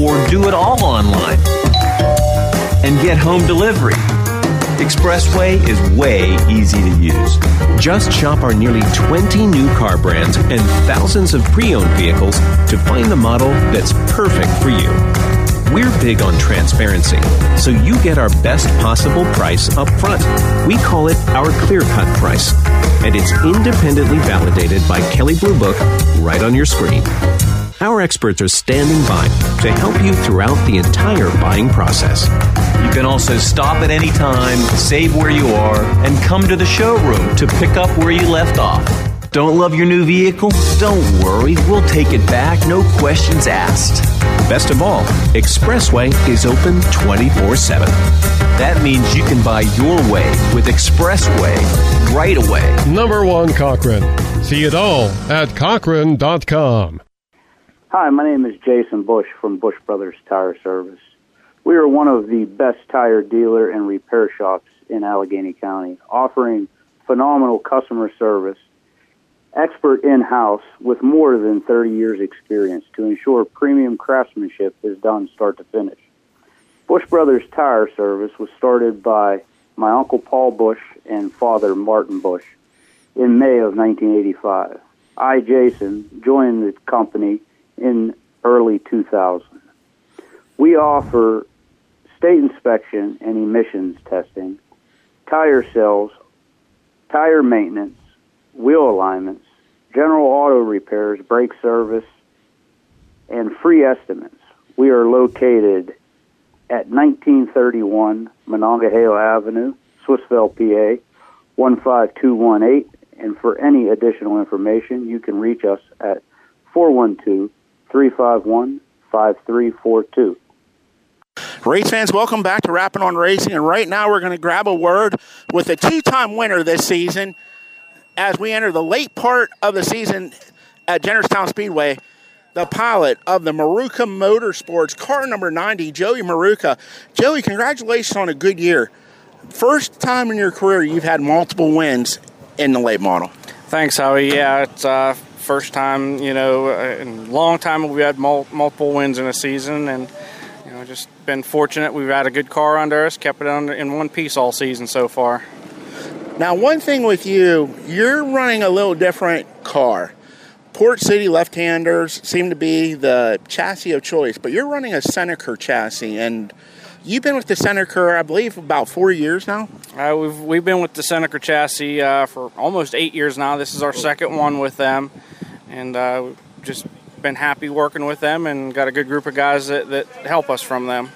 or do it all online and get home delivery. Expressway is way easy to use. Just shop our nearly 20 new car brands and thousands of pre owned vehicles to find the model that's perfect for you. We're big on transparency, so you get our best possible price up front. We call it our clear cut price, and it's independently validated by Kelley Blue Book right on your screen. Our experts are standing by to help you throughout the entire buying process. You can also stop at any time, save where you are, and come to the showroom to pick up where you left off. Don't love your new vehicle? Don't worry, we'll take it back, no questions asked. Best of all, Expressway is open 24 7. That means you can buy your way with Expressway right away. Number one Cochran. See it all at Cochran.com. Hi, my name is Jason Bush from Bush Brothers Tire Service. We are one of the best tire dealer and repair shops in Allegheny County, offering phenomenal customer service, expert in house with more than 30 years' experience to ensure premium craftsmanship is done start to finish. Bush Brothers Tire Service was started by my Uncle Paul Bush and father Martin Bush in May of 1985. I, Jason, joined the company in early 2000. We offer state inspection and emissions testing, tire sales, tire maintenance, wheel alignments, general auto repairs, brake service, and free estimates. We are located at 1931 Monongahela Avenue, Swissvale, PA 15218. And for any additional information, you can reach us at 412 351 5342. Race fans, welcome back to Rappin' on Racing. And right now, we're going to grab a word with a two time winner this season as we enter the late part of the season at Jennerstown Speedway. The pilot of the Maruca Motorsports, car number 90, Joey Maruca. Joey, congratulations on a good year. First time in your career you've had multiple wins in the late model. Thanks, Howie. Yeah, it's uh, first time, you know, in a long time we've had mul- multiple wins in a season, and you know, just been fortunate. We've had a good car under us, kept it under in one piece all season so far. Now, one thing with you, you're running a little different car. Port City left-handers seem to be the chassis of choice, but you're running a Seneca chassis, and you've been with the Seneca, I believe, about four years now. Uh, we've we've been with the Seneca chassis uh, for almost eight years now. This is our second one with them, and uh, just been happy working with them, and got a good group of guys that, that help us from them.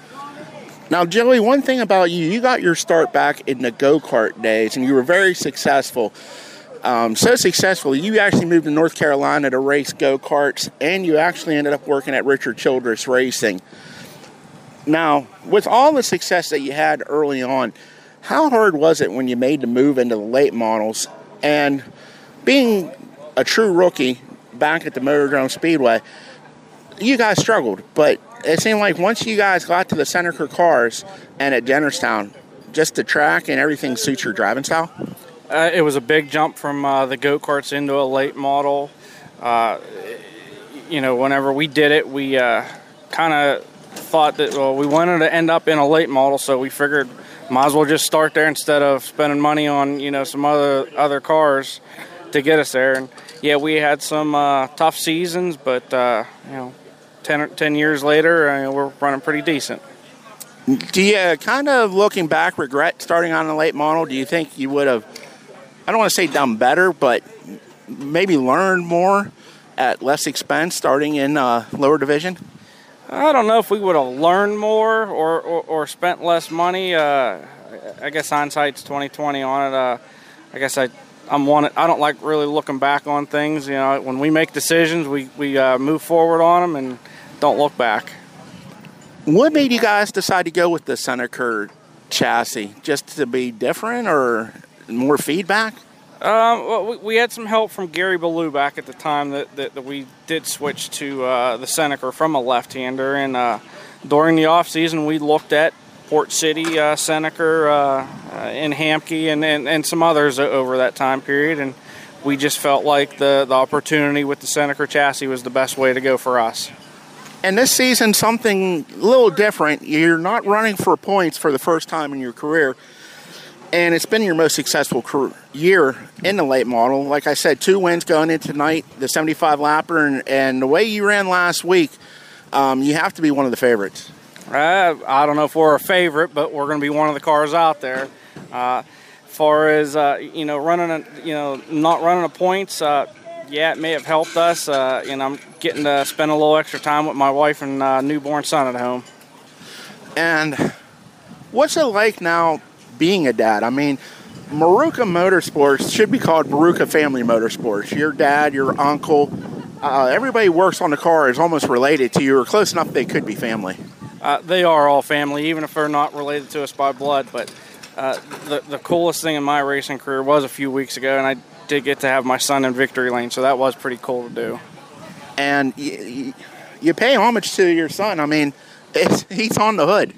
Now, Joey, one thing about you, you got your start back in the go kart days, and you were very successful. Um, so successful, you actually moved to North Carolina to race go karts, and you actually ended up working at Richard Childress Racing. Now, with all the success that you had early on, how hard was it when you made the move into the late models? And being a true rookie back at the Motordrome Speedway, you guys struggled, but it seemed like once you guys got to the Seneca cars and at Jennerstown, just the track and everything suits your driving style. Uh, it was a big jump from uh, the go karts into a late model. Uh, you know, whenever we did it, we uh, kind of thought that well, we wanted to end up in a late model, so we figured might as well just start there instead of spending money on you know some other other cars to get us there. And yeah, we had some uh, tough seasons, but uh, you know, 10, 10 years later, uh, we're running pretty decent. Do you kind of looking back regret starting on a late model? Do you think you would have, I don't want to say done better, but maybe learned more at less expense starting in uh, lower division? I don't know if we would have learned more or, or, or spent less money. Uh, I guess hindsight's twenty twenty on it. Uh, I guess I I'm one. I don't like really looking back on things. You know, when we make decisions, we we uh, move forward on them and don't look back. What made you guys decide to go with the Seneca chassis? Just to be different or more feedback? Um, well, we, we, had some help from Gary Ballou back at the time that, that, that we did switch to uh, the Seneca from a left-hander, and uh, during the off season, we looked at Port City, uh, Seneca, uh, and Hamke, and, and, and some others over that time period, and we just felt like the, the opportunity with the Seneca chassis was the best way to go for us. And this season, something a little different. You're not running for points for the first time in your career, and it's been your most successful career, year in the late model. Like I said, two wins going into tonight, the 75 lapper, and, and the way you ran last week, um, you have to be one of the favorites. Uh, I don't know if we're a favorite, but we're going to be one of the cars out there. Uh, far as uh, you know, running, a, you know, not running a points, uh, yeah, it may have helped us. Uh, and I'm getting to spend a little extra time with my wife and uh, newborn son at home. And what's it like now being a dad? I mean, Maruca Motorsports should be called Maruca Family Motorsports. Your dad, your uncle, uh, everybody works on the car is almost related to you, or close enough they could be family. Uh, they are all family, even if they're not related to us by blood. But uh, the the coolest thing in my racing career was a few weeks ago, and I did get to have my son in victory lane, so that was pretty cool to do. And you, you pay homage to your son. I mean, he's on the hood.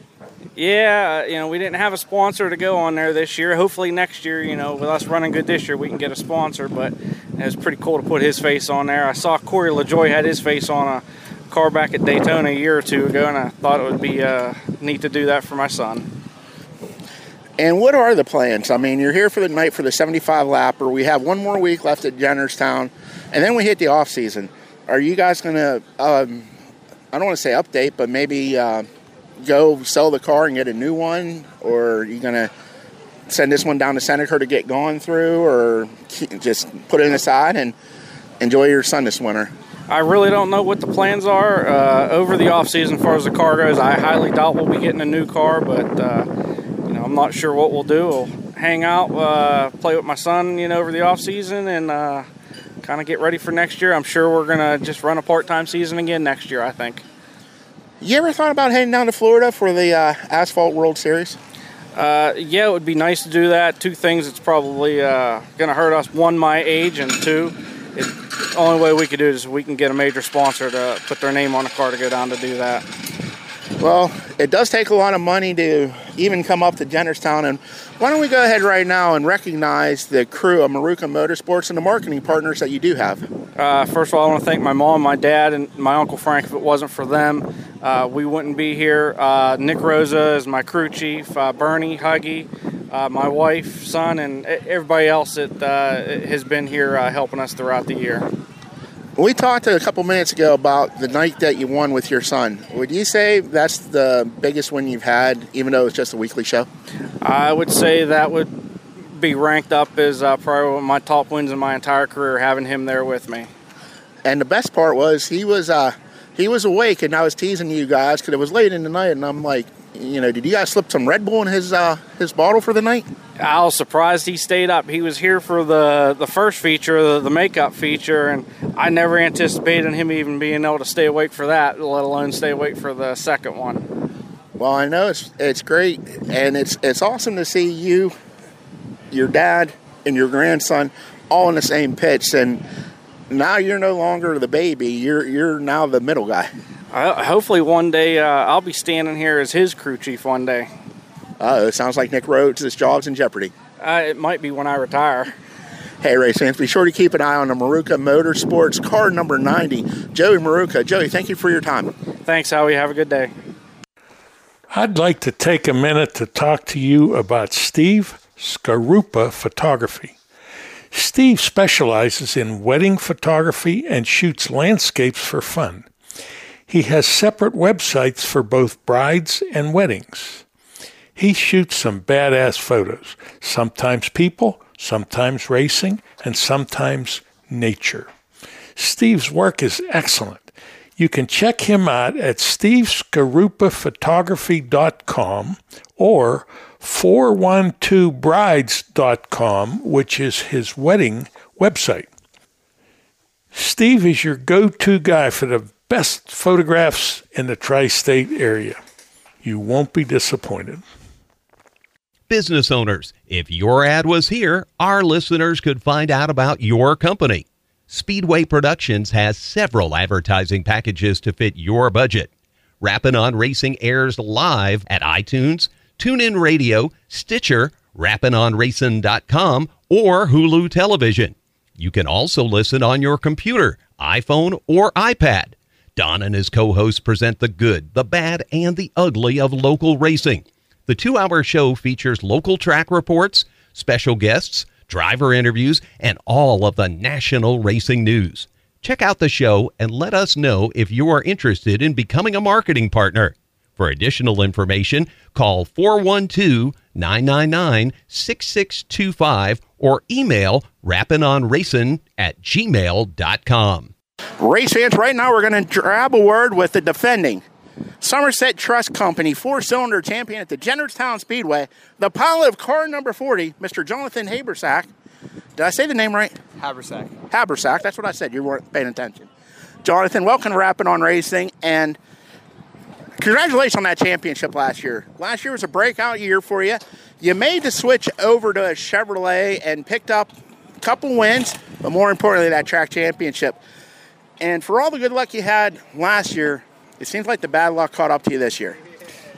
Yeah, you know, we didn't have a sponsor to go on there this year. Hopefully next year, you know, with us running good this year, we can get a sponsor. But it was pretty cool to put his face on there. I saw Corey LaJoie had his face on a car back at Daytona a year or two ago, and I thought it would be uh, neat to do that for my son. And what are the plans? I mean, you're here for the night for the 75 lapper. We have one more week left at Jennerstown, and then we hit the off season. Are you guys going to? Um, I don't want to say update, but maybe uh, go sell the car and get a new one, or are you going to send this one down to Seneca to get gone through, or just put it aside and enjoy your son this winter? I really don't know what the plans are uh, over the off season as far as the car goes. I highly doubt we'll be getting a new car, but uh, I'm not sure what we'll do. We'll hang out, uh, play with my son, you know, over the off season, and uh, kind of get ready for next year. I'm sure we're gonna just run a part time season again next year. I think. You ever thought about heading down to Florida for the uh, Asphalt World Series? Uh, yeah, it would be nice to do that. Two things it's probably uh, going to hurt us. One, my age, and two, it, the only way we could do it is we can get a major sponsor to put their name on the car to go down to do that. Well, it does take a lot of money to even come up to Jennerstown. And why don't we go ahead right now and recognize the crew of Maruca Motorsports and the marketing partners that you do have? Uh, first of all, I want to thank my mom, my dad, and my uncle Frank. If it wasn't for them, uh, we wouldn't be here. Uh, Nick Rosa is my crew chief, uh, Bernie, Huggy, uh, my wife, son, and everybody else that uh, has been here helping us throughout the year. We talked a couple minutes ago about the night that you won with your son. Would you say that's the biggest win you've had, even though it's just a weekly show? I would say that would be ranked up as uh, probably one of my top wins in my entire career, having him there with me. And the best part was he was uh, he was awake, and I was teasing you guys because it was late in the night, and I'm like, you know, did you guys slip some Red Bull in his uh, his bottle for the night? I was surprised he stayed up. He was here for the the first feature, the, the makeup feature, and I never anticipated him even being able to stay awake for that, let alone stay awake for the second one. Well, I know it's it's great, and it's it's awesome to see you, your dad, and your grandson all in the same pitch, and now you're no longer the baby. You're you're now the middle guy. Uh, hopefully, one day uh, I'll be standing here as his crew chief one day. Uh, it sounds like Nick Rhodes' his job's in jeopardy. Uh, it might be when I retire. Hey, race fans, be sure to keep an eye on the Maruca Motorsports car number 90, Joey Maruca. Joey, thank you for your time. Thanks, Howie. Have a good day. I'd like to take a minute to talk to you about Steve Skarupa Photography. Steve specializes in wedding photography and shoots landscapes for fun. He has separate websites for both brides and weddings. He shoots some badass photos, sometimes people, sometimes racing, and sometimes nature. Steve's work is excellent. You can check him out at stevescarupaphotography.com or 412brides.com, which is his wedding website. Steve is your go to guy for the best photographs in the tri state area. You won't be disappointed. Business owners, if your ad was here, our listeners could find out about your company. Speedway Productions has several advertising packages to fit your budget. Rappin' on Racing airs live at iTunes, TuneIn Radio, Stitcher, rappinonracing.com, or Hulu Television. You can also listen on your computer, iPhone, or iPad. Don and his co hosts present the good, the bad, and the ugly of local racing. The two hour show features local track reports, special guests, driver interviews, and all of the national racing news. Check out the show and let us know if you are interested in becoming a marketing partner. For additional information, call 412 999 6625 or email rappinonracing at gmail.com. Race fans, right now we're going to grab a word with the defending Somerset Trust Company four cylinder champion at the Jennerstown Speedway, the pilot of car number 40, Mr. Jonathan Habersack. Did I say the name right? Habersack. Habersack, that's what I said. You weren't paying attention. Jonathan, welcome to Rappin' on Racing, and congratulations on that championship last year. Last year was a breakout year for you. You made the switch over to a Chevrolet and picked up a couple wins, but more importantly, that track championship. And for all the good luck you had last year, it seems like the bad luck caught up to you this year.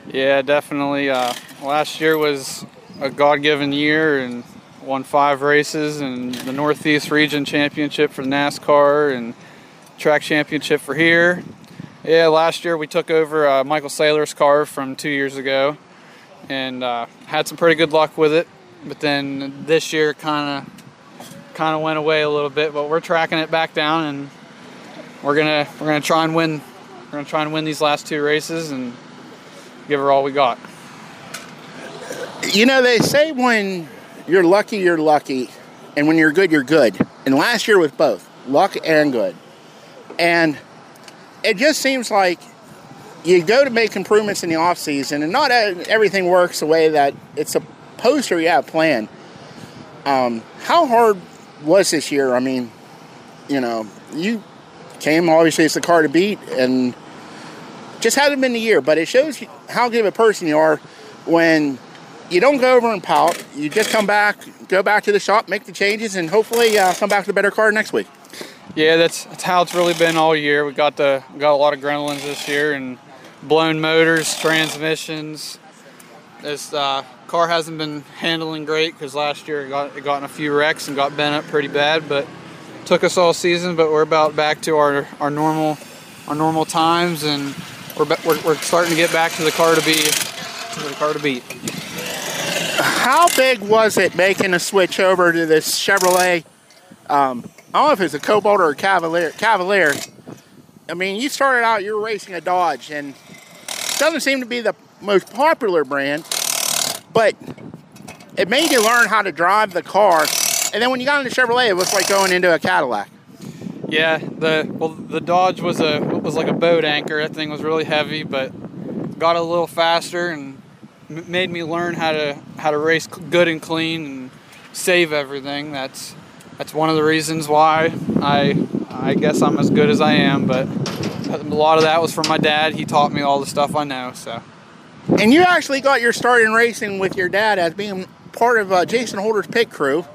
Yeah, definitely. Uh, last year was a God-given year and won five races and the Northeast Region Championship for NASCAR and track championship for here. Yeah, last year we took over uh, Michael Saylor's car from two years ago and uh, had some pretty good luck with it. But then this year kind of kind of went away a little bit. But we're tracking it back down and we're gonna we're gonna try and win. We're gonna try and win these last two races and give her all we got. You know, they say when you're lucky, you're lucky, and when you're good, you're good. And last year was both luck and good. And it just seems like you go to make improvements in the off season, and not everything works the way that it's supposed to. You have planned. Um, how hard was this year? I mean, you know, you came obviously as the car to beat, and just hasn't been the year. But it shows how good of a person you are when you don't go over and pout. You just come back, go back to the shop, make the changes, and hopefully uh, come back with a better car next week. Yeah, that's, that's how it's really been all year. We got the got a lot of grenolins this year and blown motors, transmissions. This uh, car hasn't been handling great because last year it got it got in a few wrecks and got bent up pretty bad. But took us all season. But we're about back to our, our normal our normal times, and we're, we're, we're starting to get back to the car to be to the car to beat. How big was it making a switch over to this Chevrolet? Um, I don't know if it's a Cobalt or a Cavalier. Cavalier. I mean, you started out, you were racing a Dodge, and doesn't seem to be the most popular brand, but it made you learn how to drive the car. And then when you got into Chevrolet, it was like going into a Cadillac. Yeah, the well, the Dodge was a was like a boat anchor. That thing was really heavy, but got a little faster and made me learn how to how to race good and clean and save everything. That's that's one of the reasons why I I guess I'm as good as I am. But a lot of that was from my dad. He taught me all the stuff I know. So. And you actually got your start in racing with your dad as being part of uh, Jason Holder's pit crew.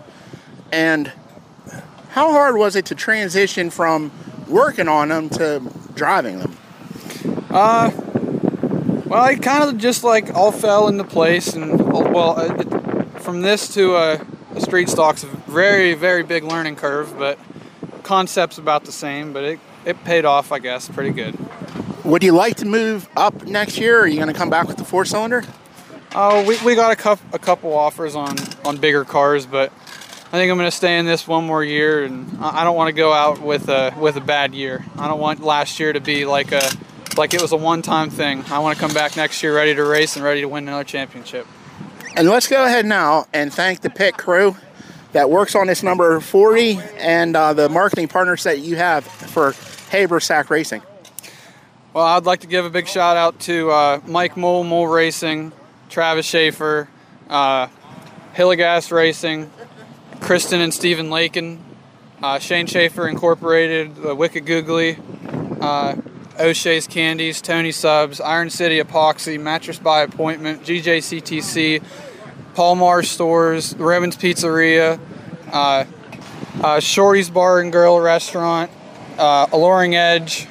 And how hard was it to transition from working on them to driving them? Uh, well, I kind of just like all fell into place, and well, it, from this to a, a street stock's a very, very big learning curve, but concept's about the same. But it it paid off, I guess, pretty good. Would you like to move up next year? Or are you going to come back with the four cylinder? Oh, we, we got a, couple a couple offers on on bigger cars, but I think I'm going to stay in this one more year, and I don't want to go out with a with a bad year. I don't want last year to be like a like it was a one-time thing. I want to come back next year ready to race and ready to win another championship. And let's go ahead now and thank the pit crew that works on this number 40 and uh, the marketing partners that you have for Habersack Racing. Well, I'd like to give a big shout out to uh, Mike Mole, Mole Racing, Travis Schaefer, uh, Hilligas Racing, Kristen and Stephen Lakin, uh, Shane Schaefer Incorporated, uh, Wicked Googly, uh, O'Shea's Candies, Tony Subs, Iron City Epoxy, Mattress by Appointment, GJCTC, Palmar Stores, Rebens Pizzeria, uh, uh, Shorty's Bar and Grill Restaurant, uh, Alluring Edge,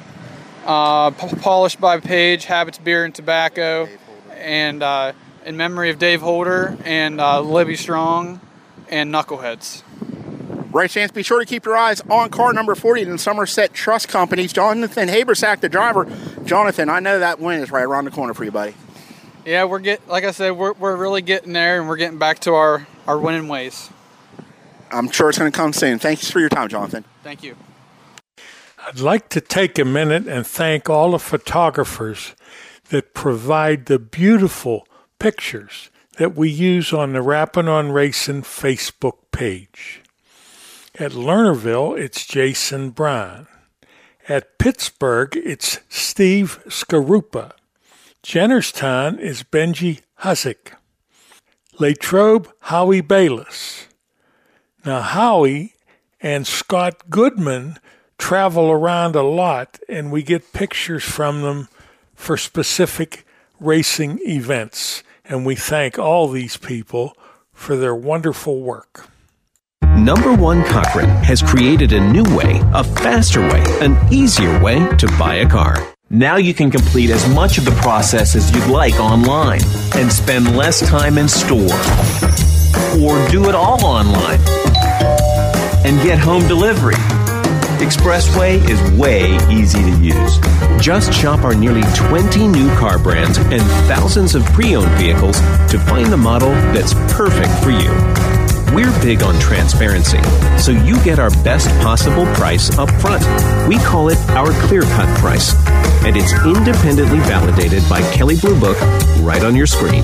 uh, Polished by Page, Habits Beer and Tobacco, and uh, in memory of Dave Holder and uh, Libby Strong and Knuckleheads. Right fans, be sure to keep your eyes on car number 40 in Somerset Trust Companies. Jonathan Habersack, the driver. Jonathan, I know that win is right around the corner for you, buddy. Yeah, we're get like I said, we're, we're really getting there, and we're getting back to our our winning ways. I'm sure it's going to come soon. Thanks for your time, Jonathan. Thank you. I'd like to take a minute and thank all the photographers that provide the beautiful pictures that we use on the Rappin' on Racing Facebook page. At Lernerville, it's Jason Brown. At Pittsburgh, it's Steve Scarupa. Jennerstown is Benji Husick. Latrobe, Howie Balis. Now, Howie and Scott Goodman travel around a lot, and we get pictures from them for specific racing events. And we thank all these people for their wonderful work. Number One Cochran has created a new way, a faster way, an easier way to buy a car. Now you can complete as much of the process as you'd like online and spend less time in store. Or do it all online and get home delivery. Expressway is way easy to use. Just shop our nearly 20 new car brands and thousands of pre owned vehicles to find the model that's perfect for you. We're big on transparency, so you get our best possible price up front. We call it our clear cut price, and it's independently validated by Kelley Blue Book right on your screen.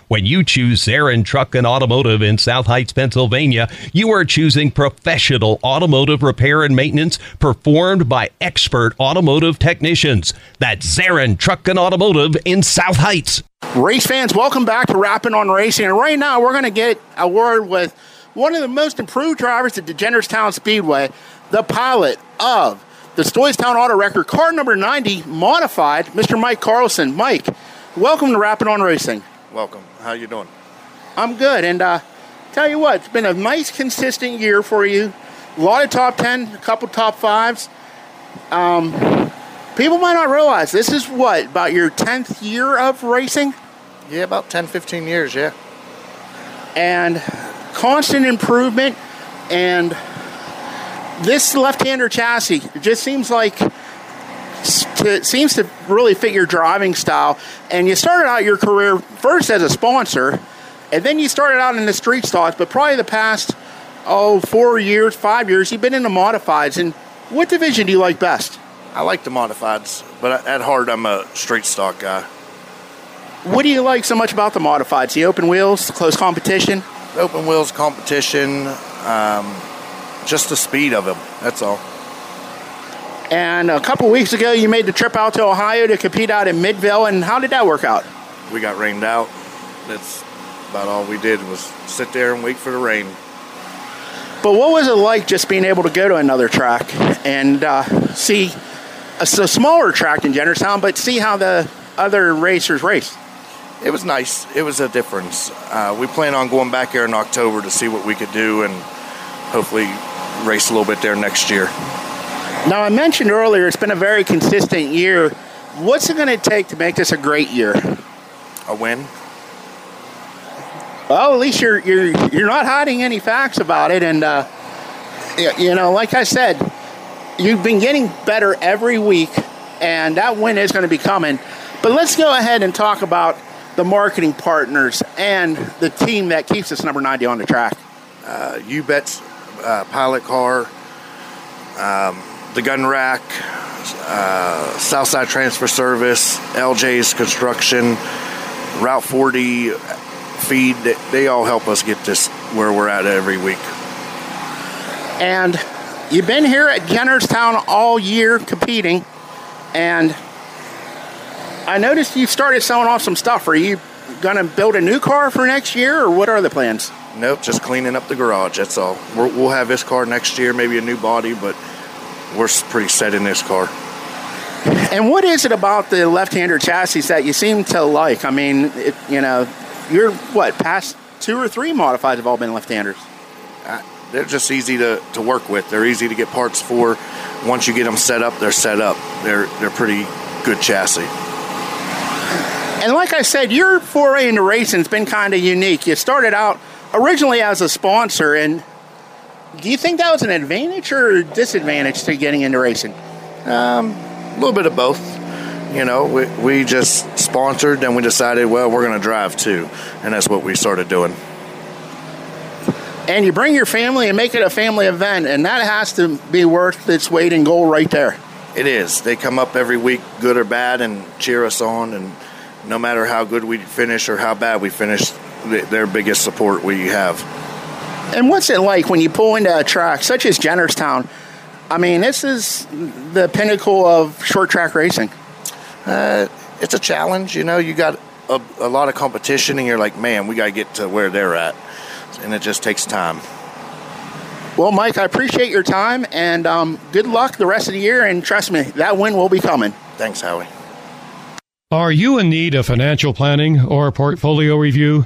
When you choose Zarin Truck and Automotive in South Heights, Pennsylvania, you are choosing professional automotive repair and maintenance performed by expert automotive technicians. That's Zarin Truck and Automotive in South Heights. Race fans, welcome back to Rappin' on Racing. And right now, we're going to get a word with one of the most improved drivers at the Jennerstown Speedway, the pilot of the Stoystown Auto Record, car number 90, modified, Mr. Mike Carlson. Mike, welcome to Rappin' on Racing. Welcome. How you doing? I'm good, and uh, tell you what, it's been a nice, consistent year for you. A lot of top ten, a couple top fives. Um, people might not realize this is what about your tenth year of racing. Yeah, about 10, 15 years. Yeah. and constant improvement and this left-hander chassis it just seems like it seems to really fit your driving style and you started out your career first as a sponsor and then you started out in the street stocks but probably the past oh four years five years you've been in the modifieds and what division do you like best I like the modifieds, but at heart, I'm a street stock guy. what do you like so much about the modifieds the open wheels the close competition The Open wheels competition, um, just the speed of them. That's all. And a couple weeks ago, you made the trip out to Ohio to compete out in Midvale. And how did that work out? We got rained out. That's about all we did was sit there and wait for the rain. But what was it like just being able to go to another track and uh, see a smaller track in Jennerstown, but see how the other racers race? It was nice. It was a difference. Uh, we plan on going back there in October to see what we could do and hopefully race a little bit there next year. Now, I mentioned earlier it's been a very consistent year. What's it going to take to make this a great year? A win. Well, at least you're you're you're not hiding any facts about it, and uh, you know, like I said, you've been getting better every week, and that win is going to be coming. But let's go ahead and talk about the marketing partners and the team that keeps us number 90 on the track. Uh, UBET's uh, pilot car, um, the gun rack, uh, Southside Transfer Service, LJ's Construction, Route 40 feed, they all help us get this where we're at every week. And you've been here at Jennerstown all year competing, and I noticed you started selling off some stuff. Are you going to build a new car for next year, or what are the plans? Nope, just cleaning up the garage. That's all. we will have this car next year, maybe a new body, but we're pretty set in this car. And what is it about the left-hander chassis that you seem to like? I mean, it, you know, you're what past two or three modifieds have all been left-handers. Uh, they're just easy to, to work with. They're easy to get parts for. Once you get them set up, they're set up. They're they're pretty good chassis. And like I said, your foray into racing's been kind of unique. You started out originally as a sponsor, and do you think that was an advantage or disadvantage to getting into racing? Um, a little bit of both. You know, we, we just sponsored, and we decided, well, we're going to drive too, and that's what we started doing. And you bring your family and make it a family event, and that has to be worth its weight in gold right there. It is. They come up every week, good or bad, and cheer us on. And no matter how good we finish or how bad we finish, their biggest support we have. And what's it like when you pull into a track such as Jennerstown? I mean, this is the pinnacle of short track racing. Uh, it's a challenge. You know, you got a, a lot of competition, and you're like, man, we got to get to where they're at. And it just takes time. Well, Mike, I appreciate your time and um, good luck the rest of the year. And trust me, that win will be coming. Thanks, Howie. Are you in need of financial planning or portfolio review?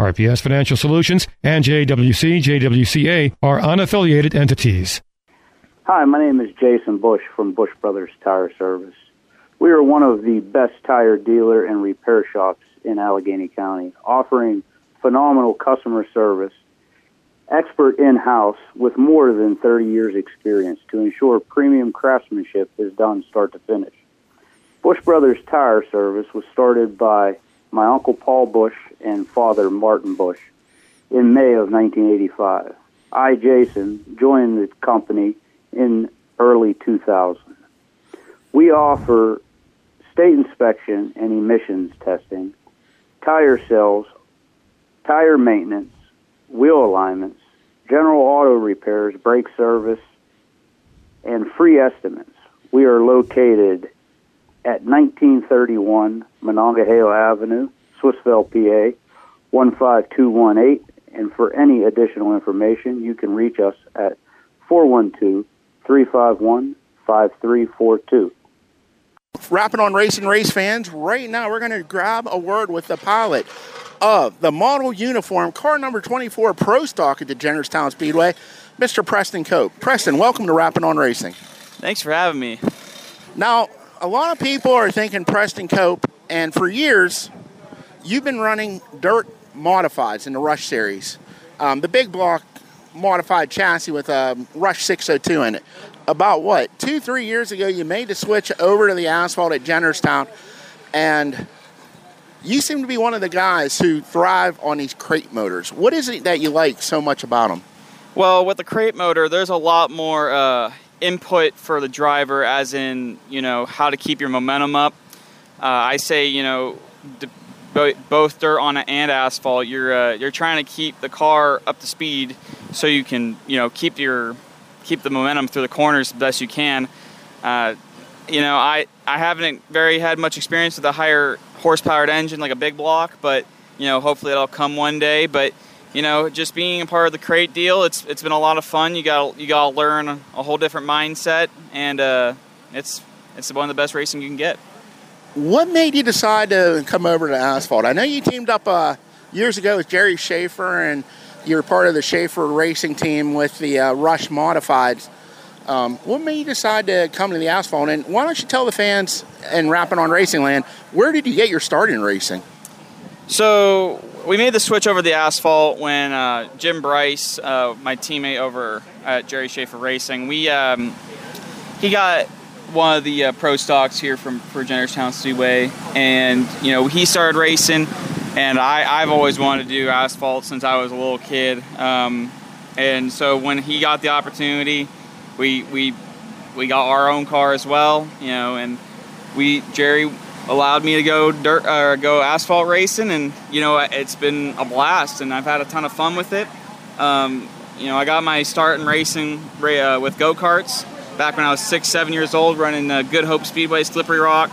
RPS Financial Solutions and JWC, JWCA are unaffiliated entities. Hi, my name is Jason Bush from Bush Brothers Tire Service. We are one of the best tire dealer and repair shops in Allegheny County, offering phenomenal customer service, expert in-house with more than 30 years experience to ensure premium craftsmanship is done start to finish. Bush Brothers Tire Service was started by my uncle Paul Bush and father Martin Bush in May of 1985. I, Jason, joined the company in early 2000. We offer state inspection and emissions testing, tire sales, tire maintenance, wheel alignments, general auto repairs, brake service, and free estimates. We are located at 1931 Monongahela Avenue, Swissvale, PA, 15218. And for any additional information, you can reach us at 412 351 5342. Rappin' on racing race fans, right now we're going to grab a word with the pilot of the model uniform car number 24 Pro Stock at the Jennerstown Speedway, Mr. Preston Cope. Preston, welcome to Rappin' on Racing. Thanks for having me. Now, a lot of people are thinking Preston Cope, and for years, you've been running dirt modifieds in the Rush series. Um, the big block modified chassis with a Rush 602 in it. About what two, three years ago, you made the switch over to the asphalt at Jennerstown, and you seem to be one of the guys who thrive on these crate motors. What is it that you like so much about them? Well, with the crate motor, there's a lot more uh, input for the driver, as in, you know, how to keep your momentum up. Uh, I say, you know, both dirt on it and asphalt, you're uh, you're trying to keep the car up to speed so you can, you know, keep your keep the momentum through the corners the best you can. Uh, you know, I I haven't very had much experience with a higher horsepowered engine like a big block, but you know, hopefully it'll come one day. But you know, just being a part of the crate deal, it's it's been a lot of fun. You got you got to learn a whole different mindset, and uh, it's it's one of the best racing you can get. What made you decide to come over to asphalt? I know you teamed up uh, years ago with Jerry Schaefer, and you're part of the Schaefer racing team with the uh, Rush Modifieds. Um, what made you decide to come to the asphalt? And why don't you tell the fans and Rappin' on Racing Land, where did you get your start in racing? So we made the switch over the asphalt when uh, Jim Bryce, uh, my teammate over at Jerry Schaefer Racing, we um, he got one of the uh, pro stocks here from for Jennerstown Speedway, and you know he started racing, and I I've always wanted to do asphalt since I was a little kid, um, and so when he got the opportunity, we we we got our own car as well, you know, and we Jerry allowed me to go dirt or uh, go asphalt racing, and you know it's been a blast, and I've had a ton of fun with it. Um, you know, I got my start in racing uh, with go karts back when I was six, seven years old, running uh, Good Hope Speedway, Slippery Rock.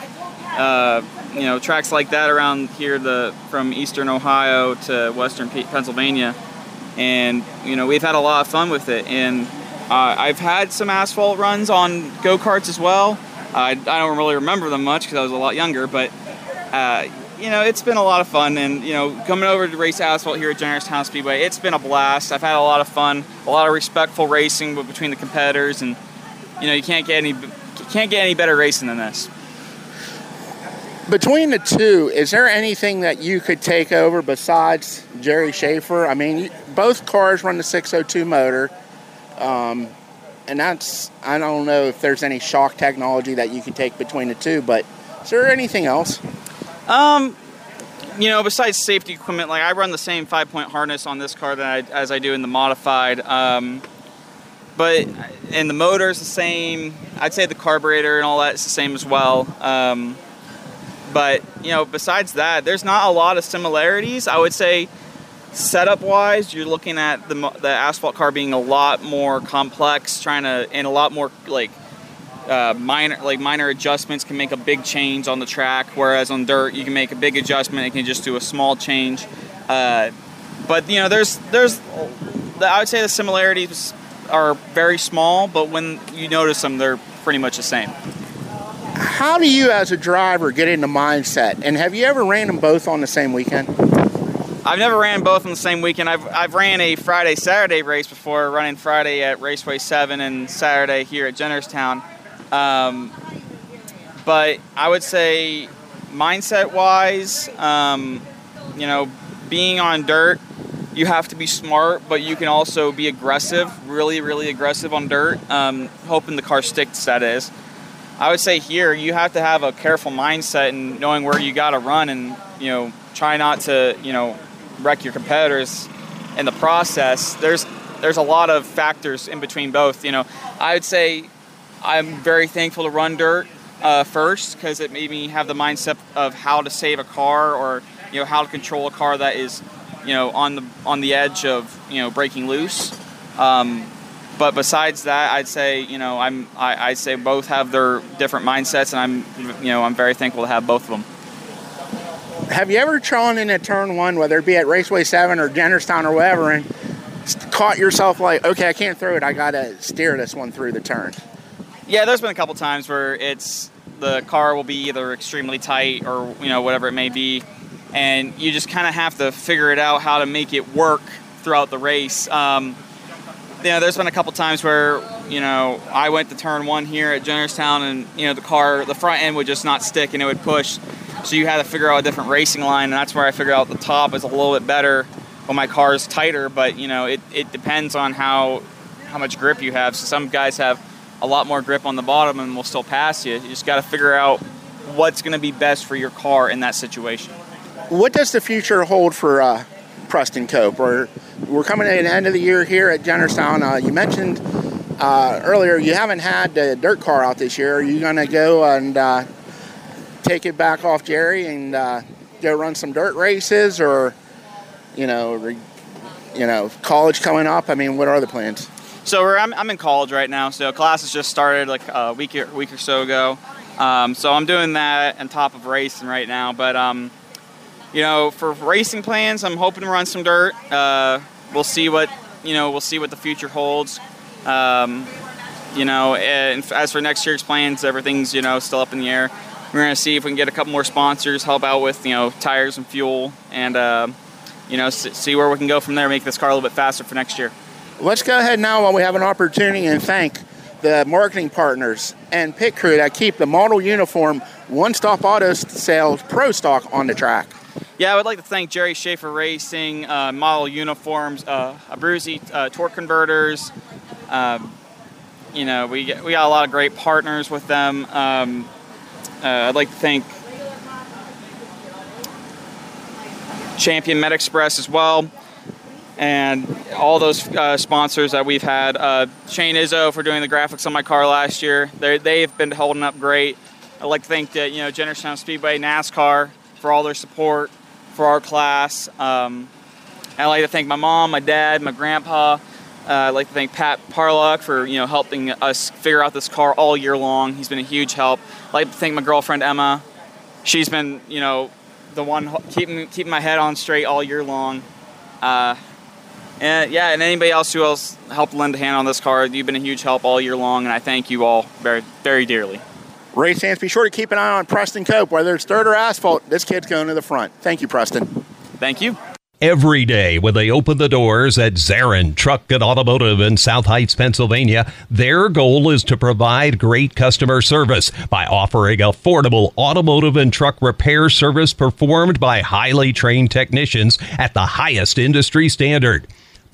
Uh, you know, tracks like that around here, the from eastern Ohio to western Pennsylvania, and you know we've had a lot of fun with it. And uh, I've had some asphalt runs on go karts as well. I, I don't really remember them much because I was a lot younger, but uh, you know, it's been a lot of fun. And, you know, coming over to race asphalt here at Jennerstown Speedway, it's been a blast. I've had a lot of fun, a lot of respectful racing between the competitors. And, you know, you can't get any, can't get any better racing than this. Between the two, is there anything that you could take over besides Jerry Schaefer? I mean, both cars run the 602 motor. Um, and that's I don't know if there's any shock technology that you could take between the two, but is there anything else? Um, you know, besides safety equipment, like I run the same five point harness on this car that I, as I do in the modified. Um, but and the motor motor's the same. I'd say the carburetor and all that is the same as well. Um, but you know, besides that, there's not a lot of similarities. I would say setup wise, you're looking at the, the asphalt car being a lot more complex, trying to, and a lot more like uh, minor, like minor adjustments can make a big change on the track. Whereas on dirt, you can make a big adjustment, it can just do a small change. Uh, but you know, there's, there's, I would say the similarities are very small, but when you notice them, they're pretty much the same. How do you, as a driver, get into mindset? And have you ever ran them both on the same weekend? I've never ran both on the same weekend. I've, I've ran a Friday Saturday race before, running Friday at Raceway 7 and Saturday here at Jennerstown. Um, but I would say, mindset wise, um, you know, being on dirt, you have to be smart, but you can also be aggressive, really, really aggressive on dirt, um, hoping the car sticks, that is. I would say here, you have to have a careful mindset and knowing where you got to run and, you know, try not to, you know, wreck your competitors in the process. There's there's a lot of factors in between both. You know, I would say I'm very thankful to run dirt uh, first because it made me have the mindset of how to save a car or you know how to control a car that is you know on the on the edge of you know breaking loose. Um, but besides that, I'd say you know I'm I, I'd say both have their different mindsets, and I'm you know I'm very thankful to have both of them have you ever thrown in a turn one, whether it be at Raceway 7 or Jennerstown or whatever, and caught yourself like, okay, I can't throw it, I got to steer this one through the turn? Yeah, there's been a couple times where it's the car will be either extremely tight or you know whatever it may be, and you just kind of have to figure it out how to make it work throughout the race. Um, you know, there's been a couple times where you know I went to turn one here at Jennerstown, and you know the car, the front end would just not stick, and it would push So you had to figure out a different racing line, and that's where I figured out the top is a little bit better when my car is tighter. But you know, it, it depends on how how much grip you have. So some guys have a lot more grip on the bottom and will still pass you. You just got to figure out what's going to be best for your car in that situation. What does the future hold for uh, Preston Cope? We're, we're coming at the end of the year here at Jennerstown. Uh, you mentioned uh, earlier you haven't had the dirt car out this year. Are you going to go and uh, take it back off Jerry and uh, go run some dirt races, or you know, re, you know, college coming up? I mean, what are the plans? So I'm, I'm in college right now. So classes just started like a week or, week or so ago. Um, so I'm doing that on top of racing right now. But um, you know, for racing plans, I'm hoping to run some dirt. Uh, we'll see what you know. We'll see what the future holds. Um, you know, as for next year's plans, everything's you know still up in the air. We're gonna see if we can get a couple more sponsors, help out with you know tires and fuel, and uh, you know see where we can go from there. Make this car a little bit faster for next year. Let's go ahead now while we have an opportunity and thank the marketing partners and pit crew that keep the model uniform one stop auto sales pro stock on the track. Yeah, I would like to thank Jerry Schaefer Racing, uh, Model Uniforms, uh, Abruzzi uh, Torque Converters. Um, you know, we, we got a lot of great partners with them. Um, uh, I'd like to thank Champion Med Express as well and all those uh, sponsors that we've had. Uh, Shane Izzo for doing the graphics on my car last year. they they've been holding up great. I'd like to thank the, you know Jennerstown Speedway, NASCAR for all their support for our class. Um, I'd like to thank my mom, my dad, my grandpa. Uh, I'd like to thank Pat Parlock for you know helping us figure out this car all year long. He's been a huge help. I'd like to thank my girlfriend Emma. She's been you know the one keeping keeping my head on straight all year long. Uh, and yeah, and anybody else who else helped lend a hand on this car, you've been a huge help all year long, and I thank you all very, very dearly. Race fans, be sure to keep an eye on Preston Cope. Whether it's dirt or asphalt, this kid's going to the front. Thank you, Preston. Thank you. Every day when they open the doors at Zarin Truck and Automotive in South Heights, Pennsylvania, their goal is to provide great customer service by offering affordable automotive and truck repair service performed by highly trained technicians at the highest industry standard.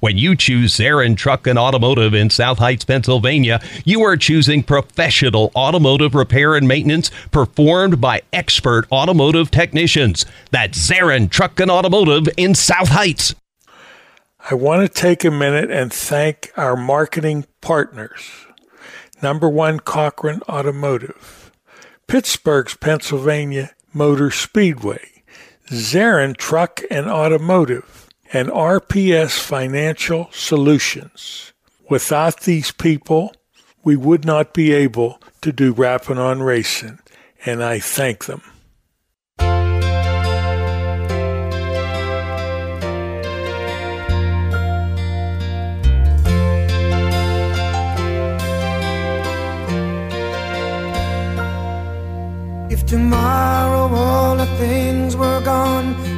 When you choose Zarin Truck and Automotive in South Heights, Pennsylvania, you are choosing professional automotive repair and maintenance performed by expert automotive technicians. That's Zarin Truck and Automotive in South Heights. I want to take a minute and thank our marketing partners. Number one, Cochran Automotive, Pittsburgh's Pennsylvania Motor Speedway, Zarin Truck and Automotive, and RPS Financial Solutions. Without these people, we would not be able to do Rappin' on Racing, and I thank them. If tomorrow all the things were gone,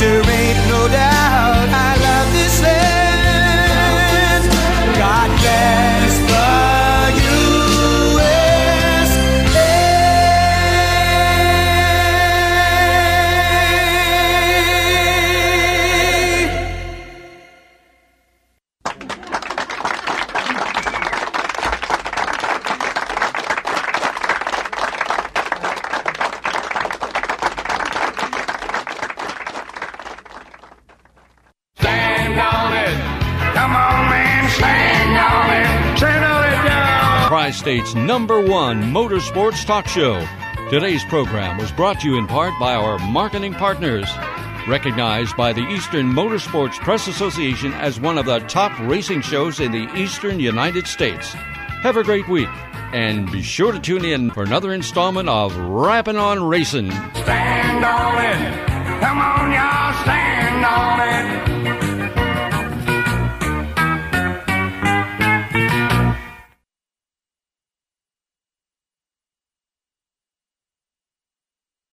there ain't no doubt Number one motorsports talk show. Today's program was brought to you in part by our marketing partners. Recognized by the Eastern Motorsports Press Association as one of the top racing shows in the Eastern United States. Have a great week, and be sure to tune in for another installment of Rappin' on Racing. Stand on it. Come on, y'all, stand on it.